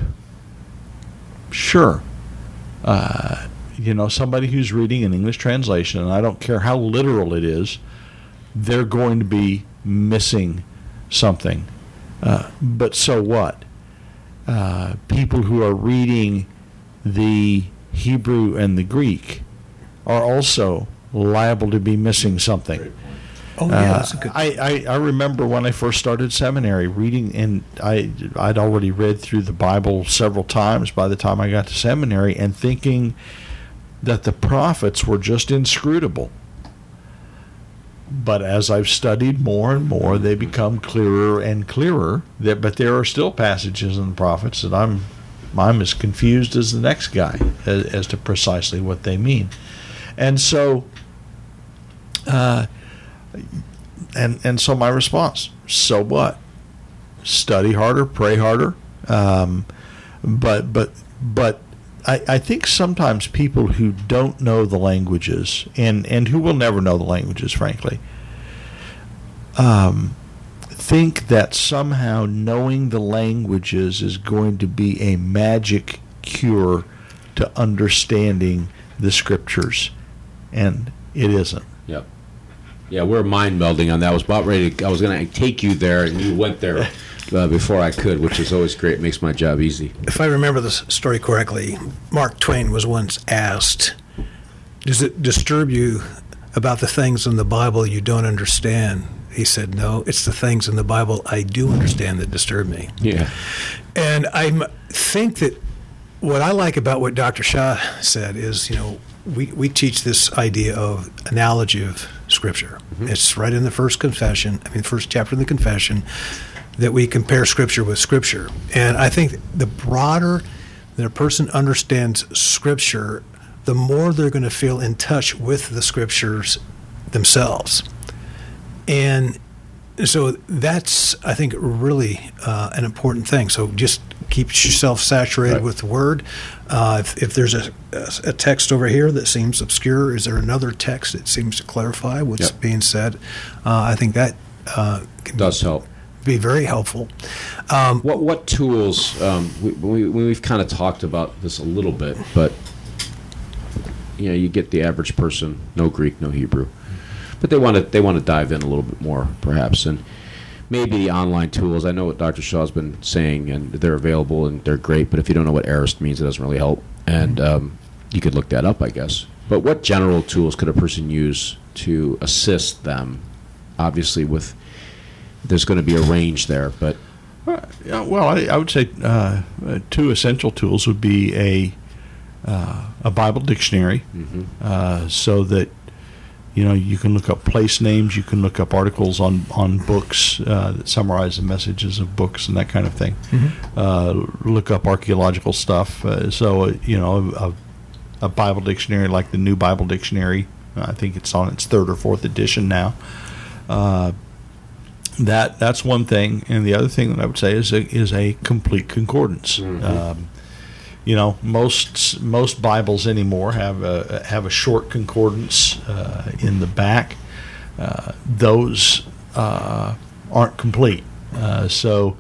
sure. Uh, you know, somebody who's reading an English translation, and I don't care how literal it is, they're going to be missing something. Uh, but so what? Uh, people who are reading the Hebrew and the Greek are also liable to be missing something. Oh, yeah, that's a good. Uh, I, I, I remember when I first started seminary reading, and I, I'd already read through the Bible several times by the time I got to seminary, and thinking that the prophets were just inscrutable. But as I've studied more and more, they become clearer and clearer. That, but there are still passages in the prophets that I'm, I'm as confused as the next guy as, as to precisely what they mean, and so. Uh, and and so my response so what? Study harder pray harder. Um, but but but I, I think sometimes people who don't know the languages and and who will never know the languages frankly um, think that somehow knowing the languages is going to be a magic cure to understanding the scriptures. And it isn't. Yeah, we're mind melding on that. I was about ready. To, I was going to take you there, and you went there uh, before I could, which is always great. Makes my job easy. If I remember this story correctly, Mark Twain was once asked, Does it disturb you about the things in the Bible you don't understand? He said, No, it's the things in the Bible I do understand that disturb me. Yeah. And I think that what I like about what Dr. Shaw said is, you know, we, we teach this idea of analogy of Scripture. Mm-hmm. It's right in the first confession, I mean, first chapter in the confession, that we compare Scripture with Scripture. And I think the broader that a person understands Scripture, the more they're going to feel in touch with the Scriptures themselves. And so that's, I think, really uh, an important thing. So just keep yourself saturated right. with the Word. Uh, if, if, there's a, a, text over here that seems obscure, is there another text that seems to clarify what's yep. being said? Uh, I think that uh, does help. Be very helpful. Um, what what tools? Um, we, we, we've kind of talked about this a little bit, but you know, you get the average person, no Greek, no Hebrew, but they want to they want to dive in a little bit more, perhaps, and maybe the online tools. I know what Dr. Shaw's been saying, and they're available and they're great. But if you don't know what aorist means, it doesn't really help. And um, you could look that up, I guess. But what general tools could a person use to assist them? Obviously, with there's going to be a range there, but uh, well, I, I, would say uh, uh, two essential tools would be a uh, a Bible dictionary, mm-hmm. Uh, so that you know, you can look up place names. You can look up articles on on books uh, that summarize the messages of books and that kind of thing. Mm-hmm. Uh, look up archaeological stuff. Uh, so, uh, you know, a, a, Bible dictionary like the New Bible Dictionary. I think it's on its third or fourth edition now. Uh, that that's one thing, and the other thing that I would say is a, is a complete concordance. Mm-hmm. Um, you know most most Bibles anymore have a have a short concordance uh, in the back. Uh, those uh, aren't complete. Uh, so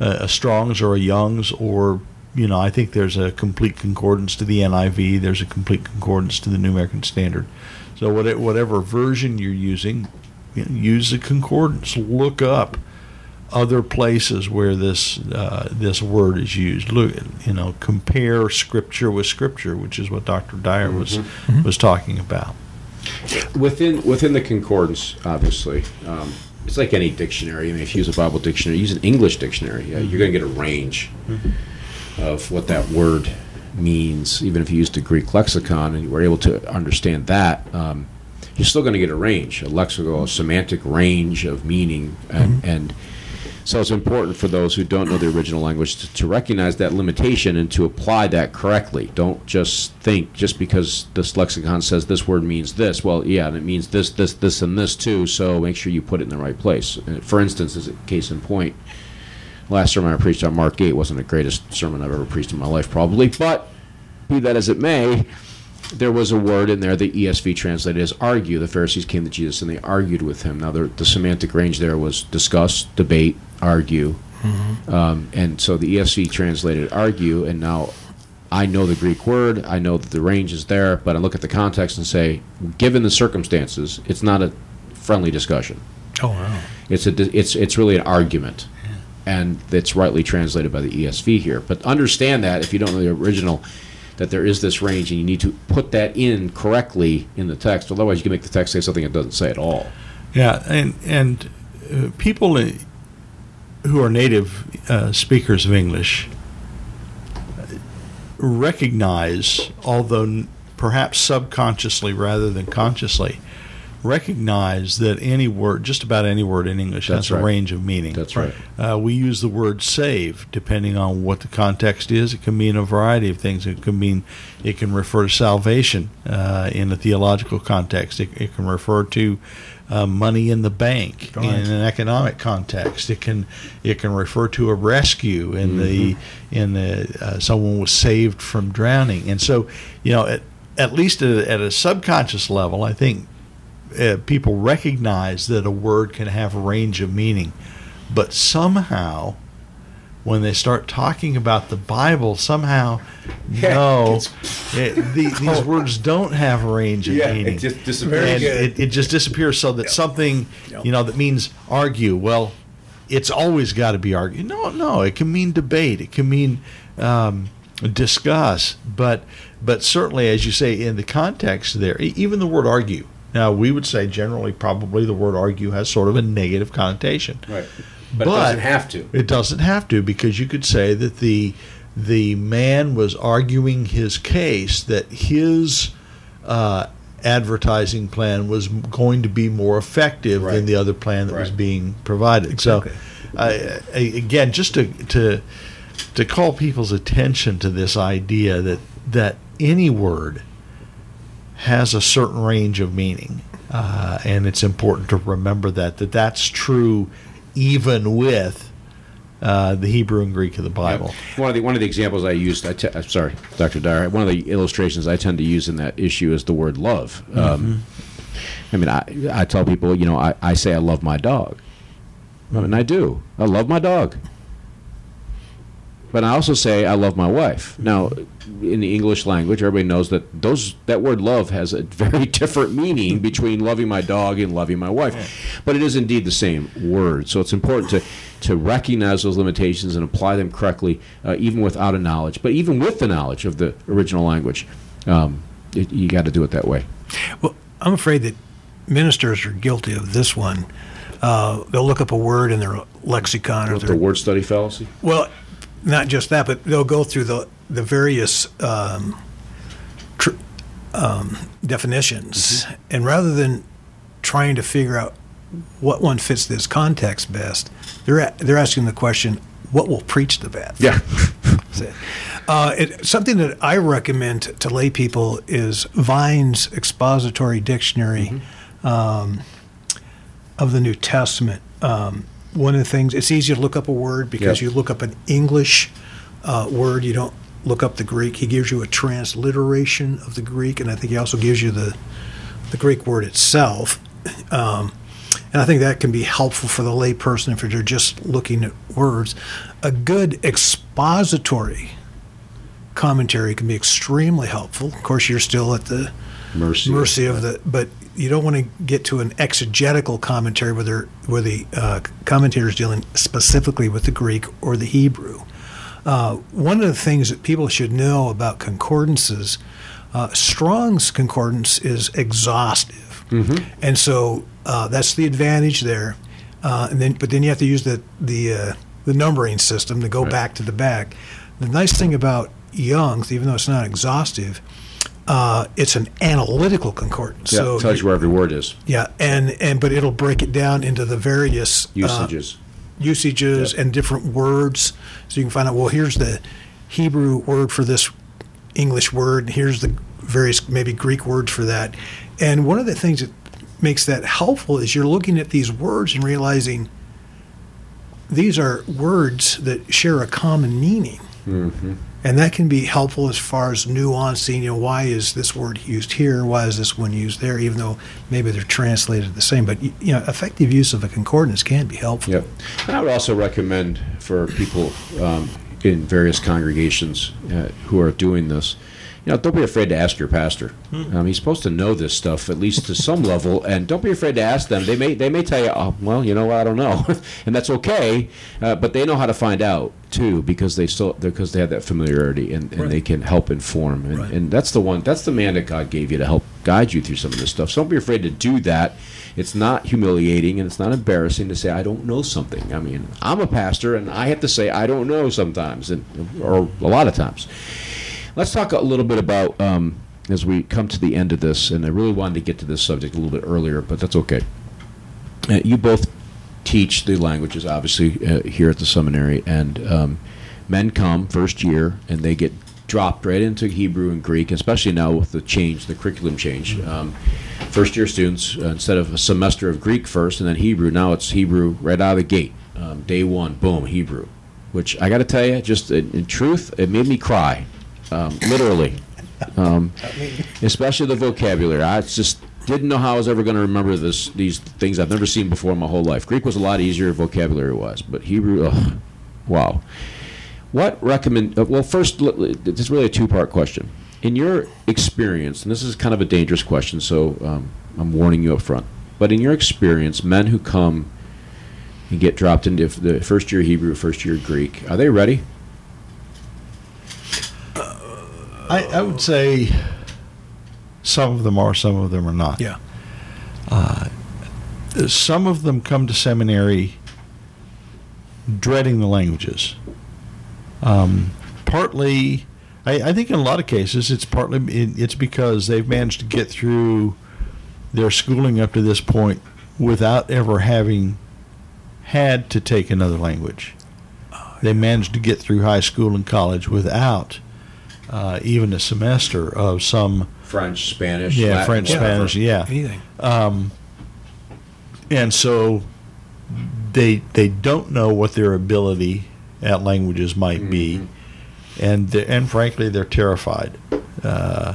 uh, a Strong's or a Young's or you know I think there's a complete concordance to the NIV. There's a complete concordance to the New American Standard. So whatever version you're using, use the concordance. Look up other places where this uh, this word is used. Look, you know, compare scripture with scripture, which is what Dr. Dyer was mm-hmm. mm-hmm. was talking about. Within within the concordance, obviously, um, it's like any dictionary. I mean, if you use a Bible dictionary, use an English dictionary. Yeah, you're going to get a range mm-hmm. of what that word means. Even if you used a Greek lexicon and you were able to understand that. Um, you're still going to get a range, a lexical, a semantic range of meaning, and, mm-hmm. and so it's important for those who don't know the original language to, to, recognize that limitation and to apply that correctly. Don't just think just because this lexicon says this word means this. Well, yeah, and it means this, this, this, and this too. So make sure you put it in the right place. For instance, as a case in point, last sermon I preached on Mark 8 wasn't the greatest sermon I've ever preached in my life, probably, but be that as it may, there was a word in there the ESV translated as argue. The Pharisees came to Jesus and they argued with him. Now, the, the semantic range there was discuss, debate, argue. Mm-hmm. Um, and so the ESV translated argue, and now I know the Greek word, I know that the range is there, but I look at the context and say, given the circumstances, it's not a friendly discussion. Oh, wow. It's, a, it's, it's really an argument. And it's rightly translated by the ESV here. But understand that if you don't know the original, that there is this range, and you need to put that in correctly in the text. Otherwise, you can make the text say something it doesn't say at all. Yeah, and and uh, people who are native uh, speakers of English recognize, although perhaps subconsciously rather than consciously, recognize that any word, just about any word in English, That's has right. a range of meaning. That's right. Uh, we use the word save depending on what the context is. It can mean a variety of things. It can mean, it can refer to salvation uh, in a theological context. It, it can refer to uh, money in the bank in an economic context. It can it can refer to a rescue in mm-hmm. the in the uh, someone was saved from drowning. And so, you know, at, at least at a, at a subconscious level, I think uh, people recognize that a word can have a range of meaning, but somehow, when they start talking about the Bible, somehow, yeah, no, it, the, these words don't have a range of yeah, meaning. It just disappears. And it, it, just disappears. So that something, you know, that means argue. Well, it's always got to be argued. No, no, it can mean debate. It can mean um, discuss. But but certainly, as you say, in the context there, even the word argue. Now, we would say generally, probably the word argue has sort of a negative connotation. Right. But, it doesn't have to. It doesn't have to because you could say that the the man was arguing his case that his uh, advertising plan was going to be more effective Right. than the other plan that was being provided. Exactly. So, I- again, just to to to call people's attention to this idea that that any word has a certain range of meaning, uh, and it's important to remember that that that's true even with uh, the Hebrew and Greek of the Bible. One of the one of the examples I used, I te- I'm sorry, Dr. Dyer. One of the illustrations I tend to use in that issue is the word love. Um, I mean, I I tell people, you know, I, I say I love my dog, and I do. I love my dog, but I also say I love my wife. Now, in the English language, everybody knows that those that word love has a very different meaning between loving my dog and loving my wife, but it is indeed the same word. So it's important to to recognize those limitations and apply them correctly, uh, even without a knowledge. But even with the knowledge of the original language, um, it, you got to do it that way. Well, I'm afraid that ministers are guilty of this one. Uh, they'll look up a word in their lexicon or their the word study fallacy. Well, not just that, but they'll go through the the various um, tr- um, definitions, and rather than trying to figure out what one fits this context best, they're a- they're asking the question, "What will preach the best?" Yeah. Uh, it, something that I recommend to, to lay people is Vine's expository dictionary um, of the New Testament. Um, one of the things, it's easy to look up a word because Yep. you look up an English uh, word, you don't look up the Greek. He gives you a transliteration of the Greek, and I think he also gives you the, the Greek word itself. Um, and I think that can be helpful for the layperson if they're just looking at words. A good expository commentary can be extremely helpful. Of course, you're still at the Mercy. mercy of the, but you don't want to get to an exegetical commentary where, they're, where the uh, commentator is dealing specifically with the Greek or the Hebrew. Uh, one of the things that people should know about concordances, uh, Strong's concordance is exhaustive, and so uh, that's the advantage there. Uh, and then, but then you have to use the the uh, the numbering system to go Right. back to the back. The nice thing about Young's, even though it's not exhaustive, uh, it's an analytical concordance. Yeah, so it tells you where every word is. yeah, and and but it'll break it down into the various uh, Usages. usages Yep. and different words, so you can find out. Well, here's the Hebrew word for this English word. Here's the various maybe Greek words for that. And one of the things that makes that helpful is you're looking at these words and realizing these are words that share a common meaning. Mm-hmm. And that can be helpful as far as nuancing, you know, why is this word used here? Why is this one used there? Even though maybe they're translated the same. But, you know, effective use of a concordance can be helpful. Yep. And I would also recommend for people um, in various congregations uh, who are doing this, you know, don't be afraid to ask your pastor. Um, he's supposed to know this stuff at least to some level, and don't be afraid to ask them. They may they may tell you, oh, well, you know, I don't know, and that's okay. Uh, but they know how to find out too because they still because they have that familiarity and, and they can help inform. And, Right. and that's the one that's the man that God gave you to help guide you through some of this stuff. So don't be afraid to do that. It's not humiliating and it's not embarrassing to say I don't know something. I mean, I'm a pastor and I have to say I don't know sometimes, and or a lot of times. Let's talk a little bit about um, as we come to the end of this, and I really wanted to get to this subject a little bit earlier, but that's okay. Uh, you both teach the languages, obviously, uh, here at the seminary, and um, men come first year and they get dropped right into Hebrew and Greek, especially now with the change, the curriculum change. Um, first year students, uh, instead of a semester of Greek first and then Hebrew, now it's Hebrew right out of the gate. Um, day one, boom, Hebrew. Which I got to tell you, just in, in truth, it made me cry, um, literally. Um, especially the vocabulary. I just didn't know how I was ever going to remember this these things I've never seen before in my whole life. Greek was a lot easier vocabulary was, but Hebrew, wow. What recommend? uh, Well, first, this is really a two part question. In your experience, and this is kind of a dangerous question, so um, I'm warning you up front. But in your experience, men who come and get dropped into the first year Hebrew, first year Greek. Are they ready? I, I would say some of them are, some of them are not. Yeah. Some of them come to seminary dreading the languages. Um, partly, I, I think in a lot of cases, it's partly it, it's because they've managed to get through their schooling up to this point without ever having had to take another language. They managed to get through high school and college without uh, even a semester of some French, Spanish, yeah Latin, French, whatever. Spanish, yeah. Anything. Um, and so they they don't know what their ability at languages might be, and and frankly they're terrified. Uh,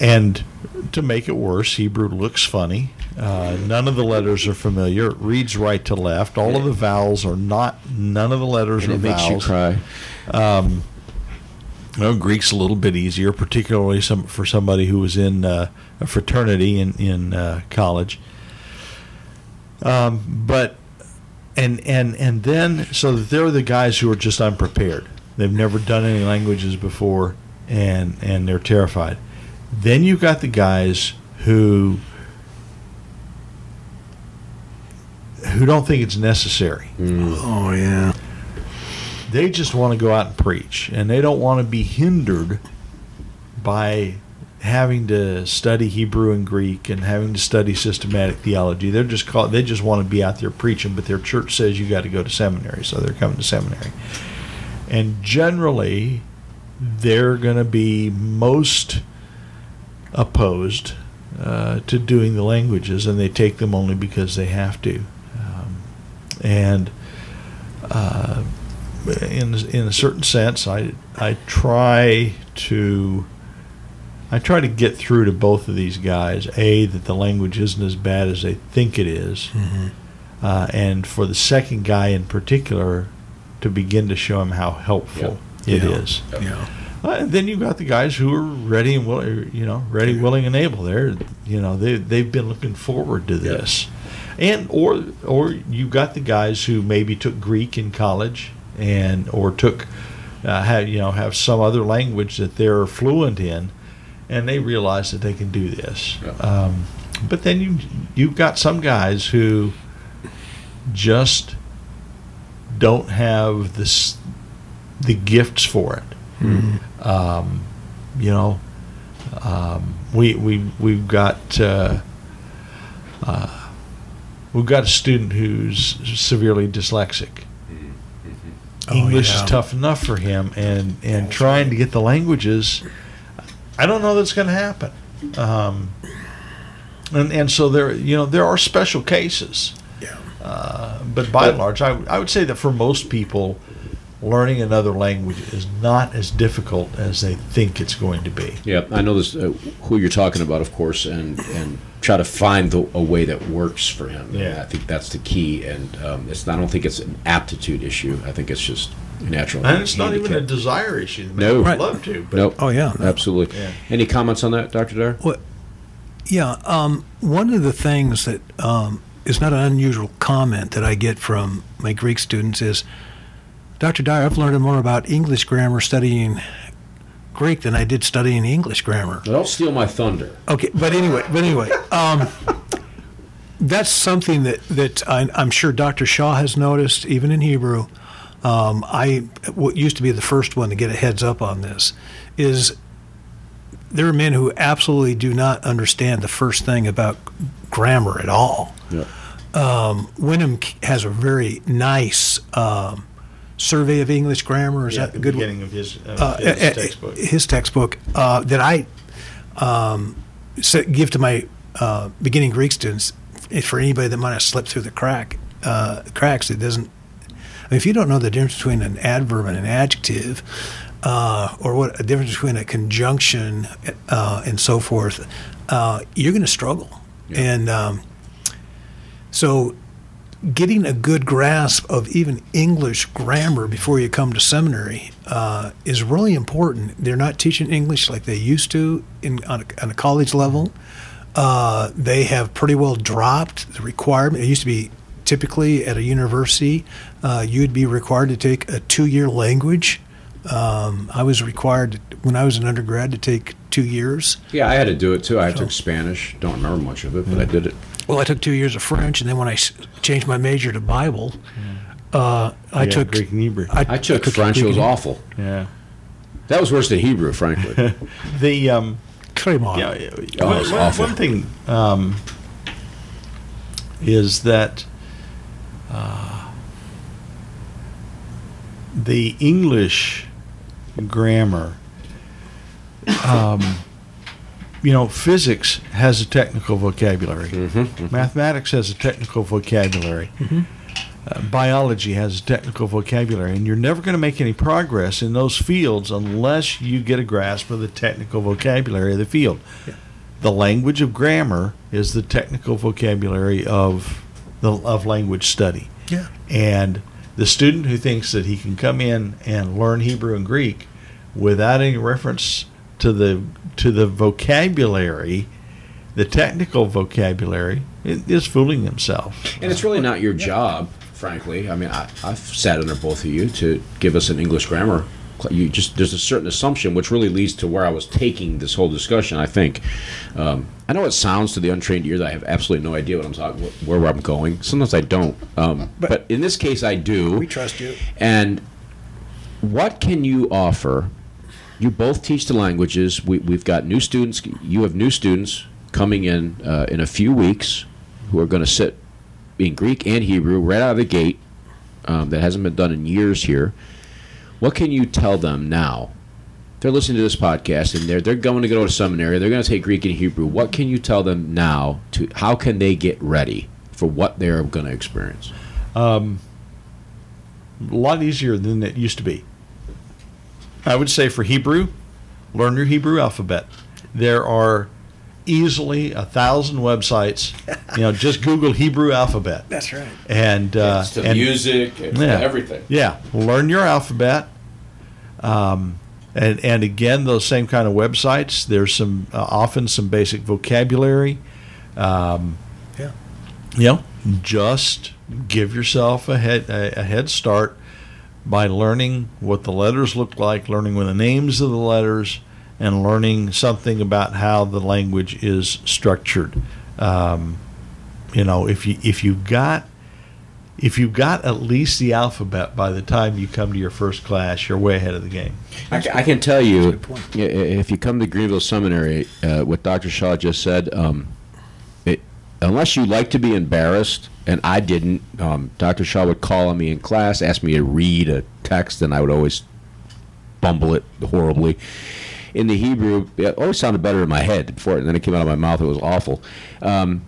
and to make it worse, Hebrew looks funny. Uh, none of the letters are familiar. It reads right to left. All of the vowels are not. None of the letters And are it makes you cry. Um, well, Greek's a little bit easier, particularly some for somebody who was in uh, a fraternity in in uh, college. Um, but and and and then so they're the guys who are just unprepared. They've never done any languages before, and and they're terrified. Then you've got the guys who who don't think it's necessary Oh yeah. They just want to go out and preach and they don't want to be hindered by having to study Hebrew and Greek and having to study systematic theology. They're just called, they just want to be out there preaching, but their church says you got to go to seminary, so they're coming to seminary. And generally, they're going to be most opposed uh, to doing the languages, and they take them only because they have to. Um, and uh, in in a certain sense, I I try to I try to get through to both of these guys. A that the language isn't as bad as they think it is. Uh, and for the second guy in particular, to begin to show him how helpful it Yeah. is. Yeah. Uh, and then you've got the guys who are ready and willing, you know, ready, willing, and able. They're, you know, they they've been looking forward to this, and or or you got the guys who maybe took Greek in college and or took, uh, have you know, have some other language that they're fluent in, and they realize that they can do this. Yeah. Um, but then you you've got some guys who just don't have this the gifts for it. Um, you know, um, we we we've got uh, uh, we've got a student who's severely dyslexic. Oh, English yeah. is tough enough for him, and and trying to get the languages, I don't know that's going to happen. Um, and and so there, you know, there are special cases. Yeah. Uh, but by and large, I, I would say that for most people, learning another language is not as difficult as they think it's going to be. Yeah, I know this. Uh, who you're talking about, of course, and and try to find the, a way that works for him. Yeah. I think that's the key. And um, it's. I don't think it's an aptitude issue. I think it's just a natural. And it's not even a desire issue. They No. would Right. love to. But Nope. Oh yeah. Absolutely. Yeah. Any comments on that, Doctor Dyer? What? Yeah. Um, one of the things that um, is not an unusual comment that I get from my Greek students is, Dr. Dyer, I've learned more about English grammar studying Greek than I did studying English grammar. Don't steal my thunder. Okay, but anyway, but anyway, um, that's something that that I, I'm sure Dr. Shaw has noticed, even in Hebrew. Um, I what used to be the first one to get a heads up on this is there are men who absolutely do not understand the first thing about grammar at all. Yeah. Um, Wenham has a very nice um, survey of English grammar. Is yeah, that a good? beginning of his, of uh, his uh, textbook. His textbook uh, that I um, give to my uh, beginning Greek students for anybody that might have slipped through the crack uh, cracks. It doesn't. I mean, if you don't know the difference between an adverb and an adjective, uh, or what a difference between a conjunction uh, and so forth, uh, you're going to struggle. And um, so getting a good grasp of even English grammar before you come to seminary uh, is really important. They're not teaching English like they used to in on a, on a college level. Uh, they have pretty well dropped the requirement. It used to be typically at a university, uh, you'd be required to take a two-year language. Um, I was required when I was an undergrad to take two years. Yeah, I had to do it too. I took Spanish. Don't remember much of it, but I did it. Well, I took two years of French, and then when I s- changed my major to Bible, uh, I Yeah, took Greek and Hebrew. I took French. It was awful. yeah. That was worse than Hebrew, frankly. The um, Come on. Yeah, yeah, Oh, one, it's one- awful. one thing um, is that uh, the English grammar, um, you know, physics has a technical vocabulary, mm-hmm, mm-hmm. mathematics has a technical vocabulary. Mm-hmm. Uh, biology has a technical vocabulary, and you're never going to make any progress in those fields unless you get a grasp of the technical vocabulary of the field. The language of grammar is the technical vocabulary of the of language study. Yeah. And the student who thinks that he can come in and learn Hebrew and Greek without any reference to the to the vocabulary, the technical vocabulary, i- is fooling themselves. And it's really not your job, frankly. I mean, I, I've sat under both of you to give us an English grammar. You just there's a certain assumption, which really leads to where I was taking this whole discussion. I think um, I know it sounds to the untrained ear that I have absolutely no idea what I'm talking, wh- where I'm going. Sometimes I don't, um, But- but, in this case, I do. We trust you. And what can you offer? You both teach the languages. We, we've got new students. You have new students coming in uh, in a few weeks who are going to sit in Greek and Hebrew right out of the gate. Um, that hasn't been done in years here. What can you tell them now? They're listening to this podcast and they're they're going to go to seminary. They're going to take Greek and Hebrew. What can you tell them now? To how can they get ready for what they're going to experience? um, a lot easier than it used to be. I would say for Hebrew, learn your Hebrew alphabet. There are easily a thousand websites. You know, just Google Hebrew alphabet, That's right. and uh, it's to and- music, it's Yeah. everything. Yeah, learn your alphabet. Um, and and again, those same kind of websites. There's some uh, often some basic vocabulary. Um, Yeah. you know, just give yourself a head a, a head start by learning what the letters look like, learning what the names of the letters, and learning something about how the language is structured. Um, you know, if you if you got if you've got at least the alphabet by the time you come to your first class, you're way ahead of the game. I, I can tell you, That's a good point. i- i- if you come to Greenville Seminary, uh, what Dr. Shaw just said, um, it, unless you like to be embarrassed, and I didn't, um, Dr. Shaw would call on me in class, ask me to read a text, and I would always bumble it horribly. In the Hebrew, it always sounded better in my head before, and then it came out of my mouth. It was awful. Um,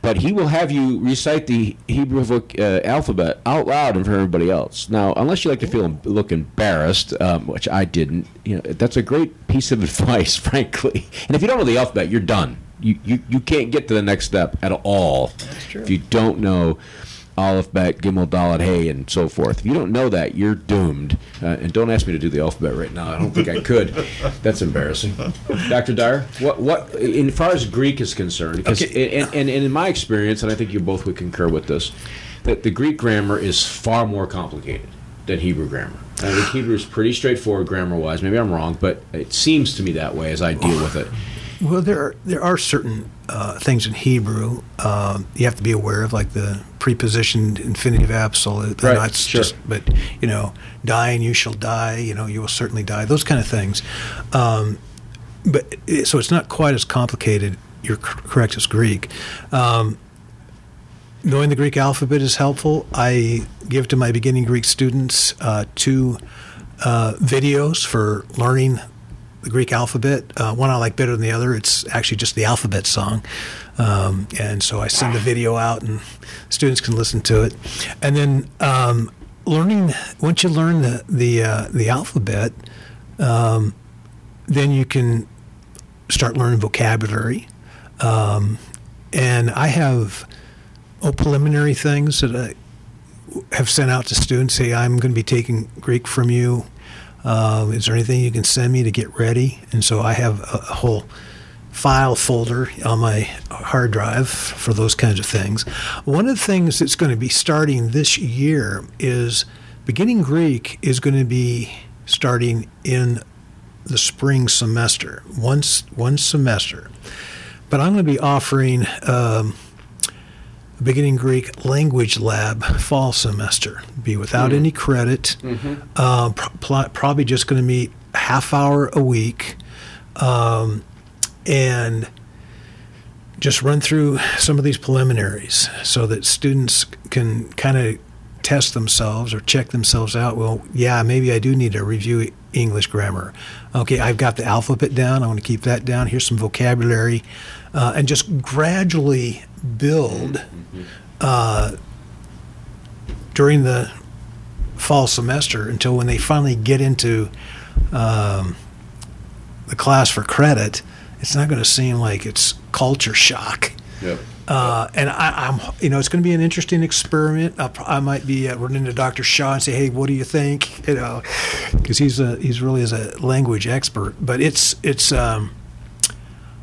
but he will have you recite the Hebrew voc- uh, alphabet out loud in front of everybody else. Now, unless you like to feel look embarrassed, um, which I didn't, you know, that's a great piece of advice, frankly. And if you don't know the alphabet, you're done. You you, you can't get to the next step at all true. if you don't know Aleph, Bet, Gimel, Dalet, Hey, and so forth. If you don't know that, you're doomed. Uh, and don't ask me to do the alphabet right now. I don't think I could. That's embarrassing. Dr. Dyer, what what in far as Greek is concerned, because Okay. and, and, and in my experience, and I think you both would concur with this, that the Greek grammar is far more complicated than Hebrew grammar. I think Hebrew is pretty straightforward grammar wise. Maybe I'm wrong, but it seems to me that way as I deal with it. Well, there are, there are certain uh, things in Hebrew um, you have to be aware of, like the prepositioned infinitive absolute. Right, That's sure. just, but you know, die and you shall die. You know, you will certainly die. Those kind of things. Um, but so it's not quite as complicated. You're correct as Greek. Um, knowing the Greek alphabet is helpful. I give to my beginning Greek students uh, two uh, videos for learning the Greek alphabet. Uh, one I like better than the other. It's actually just the alphabet song. Um, and so I send the video out and students can listen to it. And then um, learning, once you learn the, the, uh, the alphabet, um, then you can start learning vocabulary. Um, and I have oh, preliminary things that I have sent out to students. Say, I'm going to be taking Greek from you. Uh, is there anything you can send me to get ready? And so I have a, whole file folder on my hard drive for those kinds of things. One of the things that's going to be starting this year is beginning Greek is going to be starting in the spring semester, once one semester. But I'm going to be offering um, beginning Greek language lab fall semester. Be without any credit. Uh, pro- pl- probably just going to meet half hour a week, um, and just run through some of these preliminaries so that students can kind of test themselves or check themselves out. Well, yeah, maybe I do need to review English grammar. Okay, I've got the alphabet down. I want to keep that down. Here's some vocabulary, uh, and just gradually build uh, during the fall semester until when they finally get into um, the class for credit, it's not going to seem like it's culture shock. Yep. Uh, and I, I'm, you know, it's going to be an interesting experiment. I'll, I might be uh, running into Dr. Shaw and say, "Hey, what do you think?" You know, because he's a he's really is a language expert. But it's it's. Um,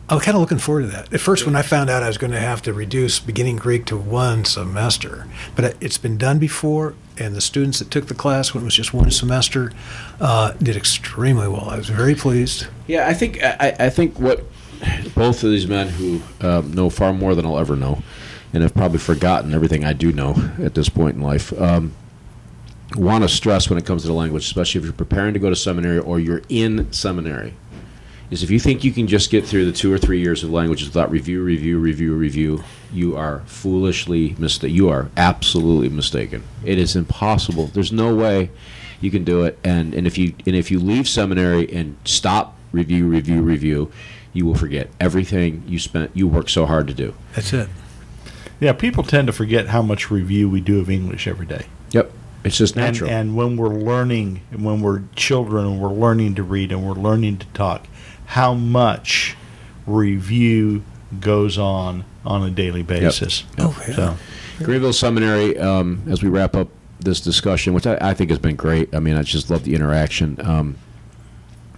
I'm kind of looking forward to that. At first, when I found out I was going to have to reduce beginning Greek to one semester, but it- it's been done before, and the students that took the class when it was just one semester uh, did extremely well. I was very pleased. Yeah, I think I, I think what both of these men who um, know far more than I'll ever know, and have probably forgotten everything I do know at this point in life, um, want to stress when it comes to the language, especially if you're preparing to go to seminary or you're in seminary, is if you think you can just get through the two or three years of languages without review, review, review, review, you are foolishly mistaken. You are absolutely mistaken. It is impossible. There's no way you can do it. And and if you and if you leave seminary and stop review, review, review, you will forget everything you spent. You worked so hard to do. That's it. Yeah, people tend to forget how much review we do of English every day. Yep, it's just And, natural. and when we're learning, when we're children, and we're learning to read, and we're learning to talk, how much review goes on on a daily basis. Oh, yeah. So, Greenville Seminary, um, as we wrap up this discussion, which I, I think has been great. I mean, I just love the interaction. Um,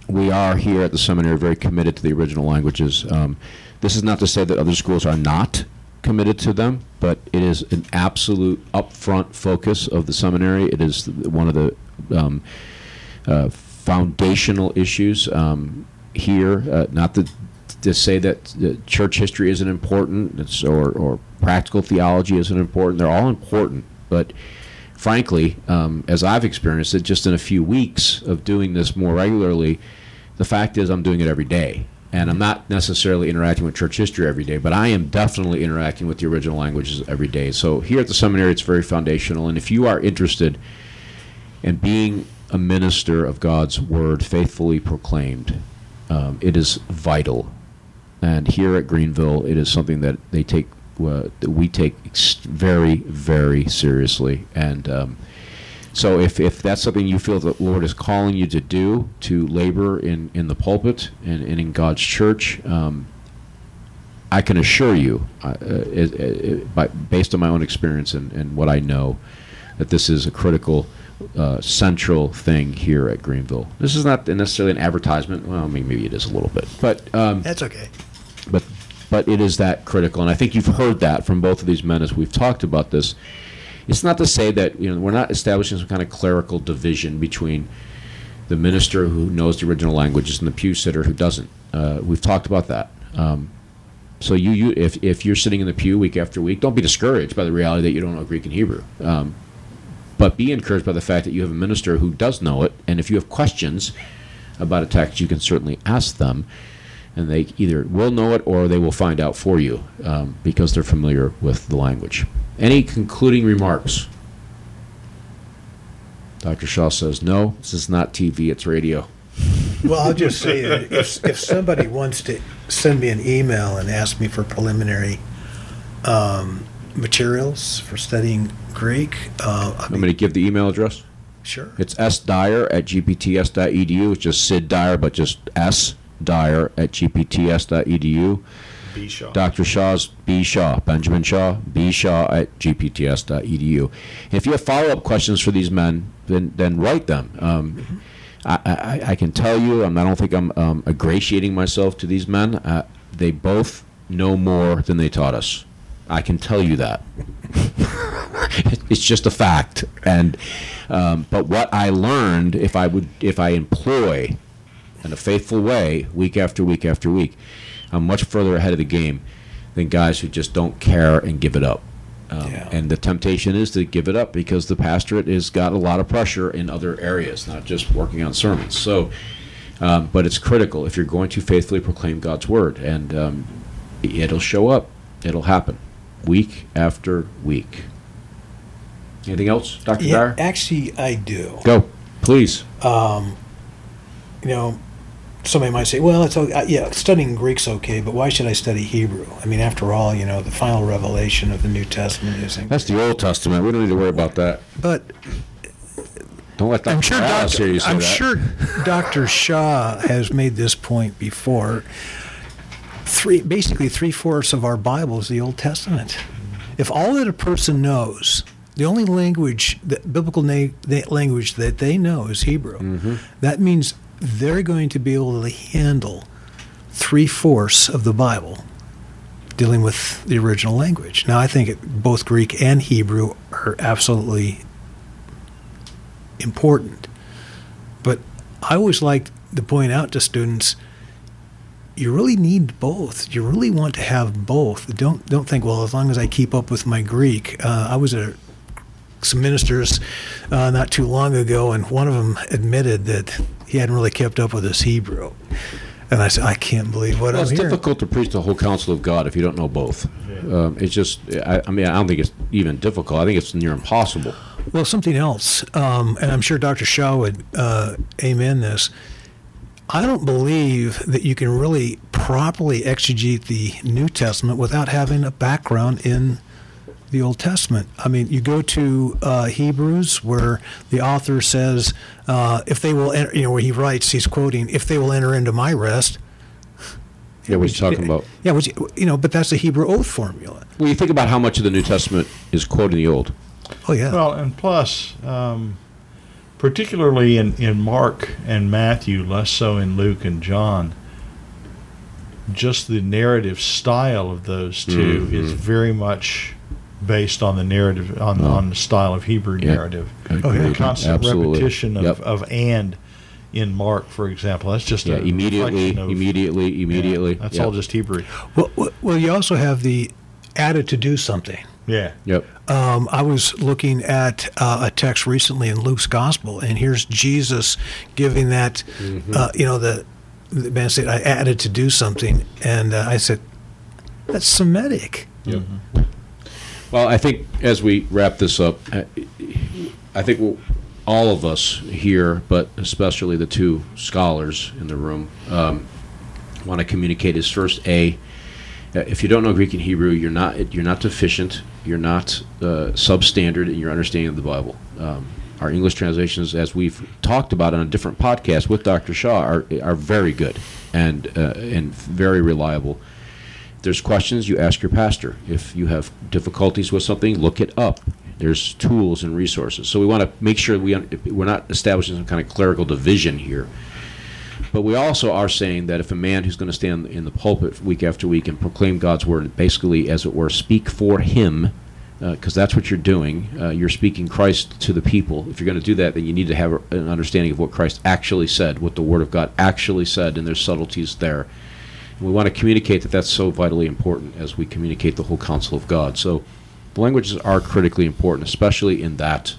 we are here at the seminary very committed to the original languages. Um, this is not to say that other schools are not committed to them, but it is an absolute upfront focus of the seminary. It is one of the um, uh, foundational issues um, here. Uh, not that to say that uh, church history isn't important, or, or practical theology isn't important. They're all important, but frankly, um, as I've experienced it, just in a few weeks of doing this more regularly, the fact is I'm doing it every day. And I'm not necessarily interacting with church history every day, but I am definitely interacting with the original languages every day. So here at the seminary, it's very foundational. And if you are interested in being a minister of God's word faithfully proclaimed, um, it is vital. And here at Greenville, it is something that they take, uh, that we take very, very seriously. And um, so, if, if that's something you feel the Lord is calling you to do, to labor in, in the pulpit and, and in God's church, um, I can assure you, uh, uh, it, it, by, based on my own experience and, and what I know, that this is a critical, uh, central thing here at Greenville. This is not necessarily an advertisement. Well, I mean, maybe it is a little bit, but um, That's okay. but but it is that critical, and I think you've heard that from both of these men as we've talked about this. It's not to say that you know we're not establishing some kind of clerical division between the minister who knows the original languages and the pew sitter who doesn't. Uh, we've talked about that. Um, so you, you if, if you're sitting in the pew week after week, don't be discouraged by the reality that you don't know Greek and Hebrew. Um, but be encouraged by the fact that you have a minister who does know it, and if you have questions about a text, you can certainly ask them, and they either will know it or they will find out for you um, because they're familiar with the language. Any concluding remarks? Dr. Shaw says, no, this is not TV, it's radio. Well, I'll just say that if, if somebody wants to send me an email and ask me for preliminary um, materials for studying Greek, uh, I'll I'm going to give the email address. sure. It's sdyer at gpts.edu. It's just Sid Dyer, but just S Dyer at gpts.edu. B. Shaw. Dr. Shaw's B. Shaw, Benjamin Shaw, B. Shaw at gpts.edu. If you have follow up questions for these men, then, then write them. Um, I, I, I can tell you, I don't think I'm um, ingratiating myself to these men. Uh, they both know more than they taught us. I can tell you that. it's just a fact. And um, but what I learned, if I would, if I employ in a faithful way, week after week after week, I'm much further ahead of the game than guys who just don't care and give it up. Um, Yeah. And the temptation is to give it up because the pastorate has got a lot of pressure in other areas, not just working on sermons. So, um, but it's critical if you're going to faithfully proclaim God's word, and um, it'll show up. It'll happen week after week. Anything else, Dr. Yeah, Dyer? actually, I do. Go, please. Um, you know, somebody might say, "Well, it's o- uh, yeah, studying Greek's okay, but why should I study Hebrew? I mean, after all, you know, the final revelation of the New Testament is in." That's the Old Testament. We don't need to worry about that. But Don't let Dr. I'm sure Dr. hear I'm that. sure Dr. Shaw has made this point before. Three, basically, three fourths of our Bible is the Old Testament. If all that a person knows, the only language, the biblical na- language that they know is Hebrew, Mm-hmm. that means they're going to be able to handle three fourths of the Bible dealing with the original language. Now, I think it, both Greek and Hebrew are absolutely important. But I always like to point out to students, you really need both. You really want to have both. Don't don't think, well, as long as I keep up with my Greek. Uh, I was at some ministers uh, not too long ago, and one of them admitted that he hadn't really kept up with his Hebrew. And I said, I can't believe what Well, I'm it's hearing. difficult to preach the whole counsel of God if you don't know both. Um, it's just, I, I mean, I don't think it's even difficult. I think it's near impossible. Well, something else, um, and I'm sure Dr. Shaw would uh, amen this. I don't believe that you can really properly exegete the New Testament without having a background in the Old Testament. I mean, you go to uh, Hebrews where the author says, uh, "If they will," enter, you know, where he writes, he's quoting, "If they will enter into my rest." Yeah, what you talking about? Yeah, which, you know, but that's the Hebrew oath formula. Well, you think about how much of the New Testament is quoting the Old. Oh yeah. Well, and plus, um, particularly in, in Mark and Matthew, less so in Luke and John, just the narrative style of those 2 Mhm. is very much based on the narrative on, Oh. on the style of Hebrew Yeah. narrative. Oh, yeah. The constant Absolutely. repetition of, Yep. of and in Mark, for example. That's just Yeah, a immediately, of- immediately, immediately. Yeah, that's Yep. all just Hebrew. Well, well, well, you also have the added to do something. Yeah. Yep. Um, I was looking at uh, a text recently in Luke's gospel, and here's Jesus giving that, uh, you know, the, the man said, I added to do something. And uh, I said, that's Semitic. Yep. Well, I think as we wrap this up, uh, I think we'll, all of us here, but especially the two scholars in the room, um, want to communicate is first a. If you don't know Greek and Hebrew, you're not you're not deficient. You're not uh, substandard in your understanding of the Bible. Um, our English translations, as we've talked about on a different podcast with Dr. Shaw, are are very good and uh, and very reliable. If there's questions, you ask your pastor. If you have difficulties with something, look it up. There's tools and resources. So we want to make sure we we're not establishing some kind of clerical division here. But we also are saying that if a man who's going to stand in the pulpit week after week and proclaim God's word, basically, as it were, speak for him, because that's what you're doing, uh, you're speaking Christ to the people. If you're going to do that, then you need to have an understanding of what Christ actually said, what the Word of God actually said, and there's subtleties there. And we want to communicate that that's so vitally important as we communicate the whole counsel of God. So the languages are critically important, especially in that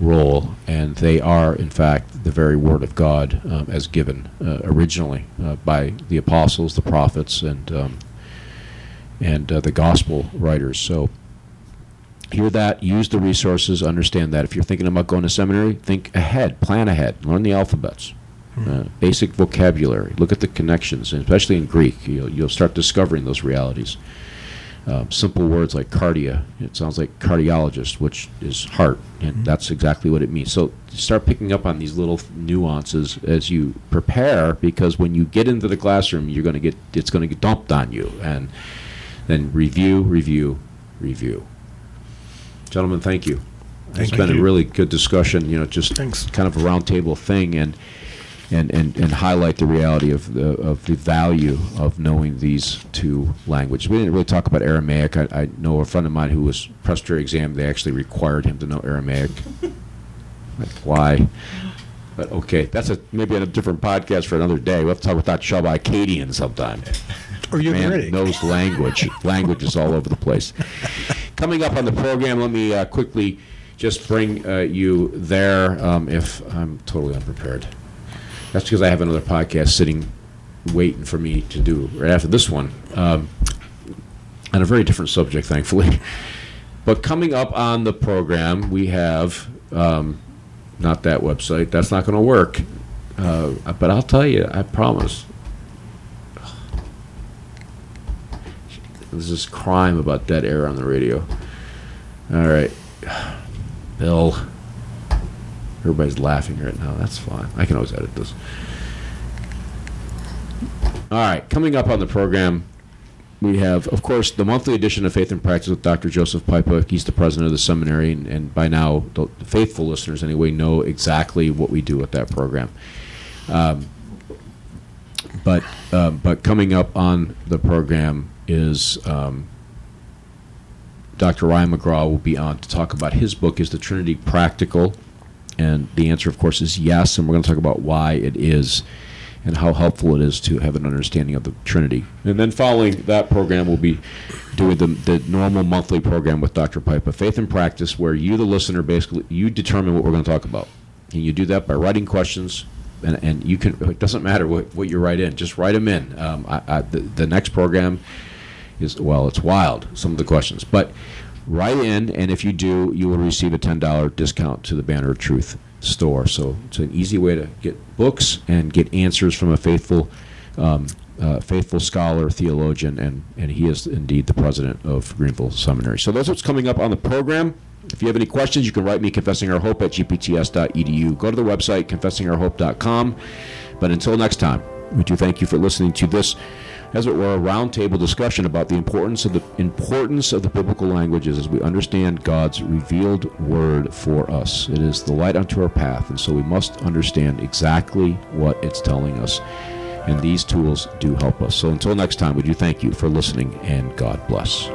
role, and they are, in fact, the very Word of God um, as given uh, originally uh, by the apostles, the prophets, and um, and uh, the gospel writers. So hear that, use the resources, understand that. If you're thinking about going to seminary, think ahead, plan ahead, learn the alphabets. Uh, basic vocabulary. Look at the connections, and especially in Greek. You'll, you'll start discovering those realities. Um, simple words like cardia. It sounds like cardiologist, which is heart, and that's exactly what it means. So start picking up on these little nuances as you prepare, because when you get into the classroom, you're going to get it's going to get dumped on you, and then review, review, review. Gentlemen, thank you. Thank it's been a really good discussion. You know, just Thanks. kind of a roundtable thing, and and, and, and highlight the reality of the of the value of knowing these two languages. We didn't really talk about Aramaic. I, I know a friend of mine who was presbytery exam. They actually required him to know Aramaic. like why? But okay, that's a maybe a different podcast for another day. We'll have to talk about Shabbai Akkadian sometime. Or you Man knows language. language is all over the place. Coming up on the program, let me uh, quickly just bring uh, you there um, if I'm totally unprepared. That's because I have another podcast sitting, waiting for me to do right after this one, um, on a very different subject, thankfully. But coming up on the program, we have um, not that website. That's not going to work. Uh, but I'll tell you, I promise. This crime about dead air on the radio. All right, Bill. Everybody's laughing right now. That's fine. I can always edit this. All right, coming up on the program, we have, of course, the monthly edition of Faith and Practice with Dr. Joseph Pipa. He's the president of the seminary, and, and by now, the, faithful listeners anyway know exactly what we do with that program. Um, but um, but coming up on the program is um, Dr. Ryan McGraw will be on to talk about his book. Is the Trinity Practical? And the answer, of course, is yes. And we're going to talk about why it is and how helpful it is to have an understanding of the Trinity. And then following that program, we'll be doing the, the normal monthly program with Dr. Pipa, Faith and Practice, where you, the listener, basically you determine what we're going to talk about. And you do that by writing questions, and, and you can. It doesn't matter what, what you write in; just write them in. Um, I, I, the, the next program is well, it's wild. Some of the questions, but write in, and if you do, you will receive a $10 discount to the Banner of Truth store. So it's an easy way to get books and get answers from a faithful, um, uh, faithful scholar, theologian, and, and he is indeed the president of Greenville Seminary. So that's what's coming up on the program. If you have any questions, you can write me, Confessing Our Hope at gpts.edu. Go to the website, confessingourhope.com. But until next time, we do thank you for listening to this as it were, a roundtable discussion about the importance of the importance of the biblical languages as we understand God's revealed word for us. It is the light unto our path, and so we must understand exactly what it's telling us. And these tools do help us. So until next time, we do thank you for listening, and God bless.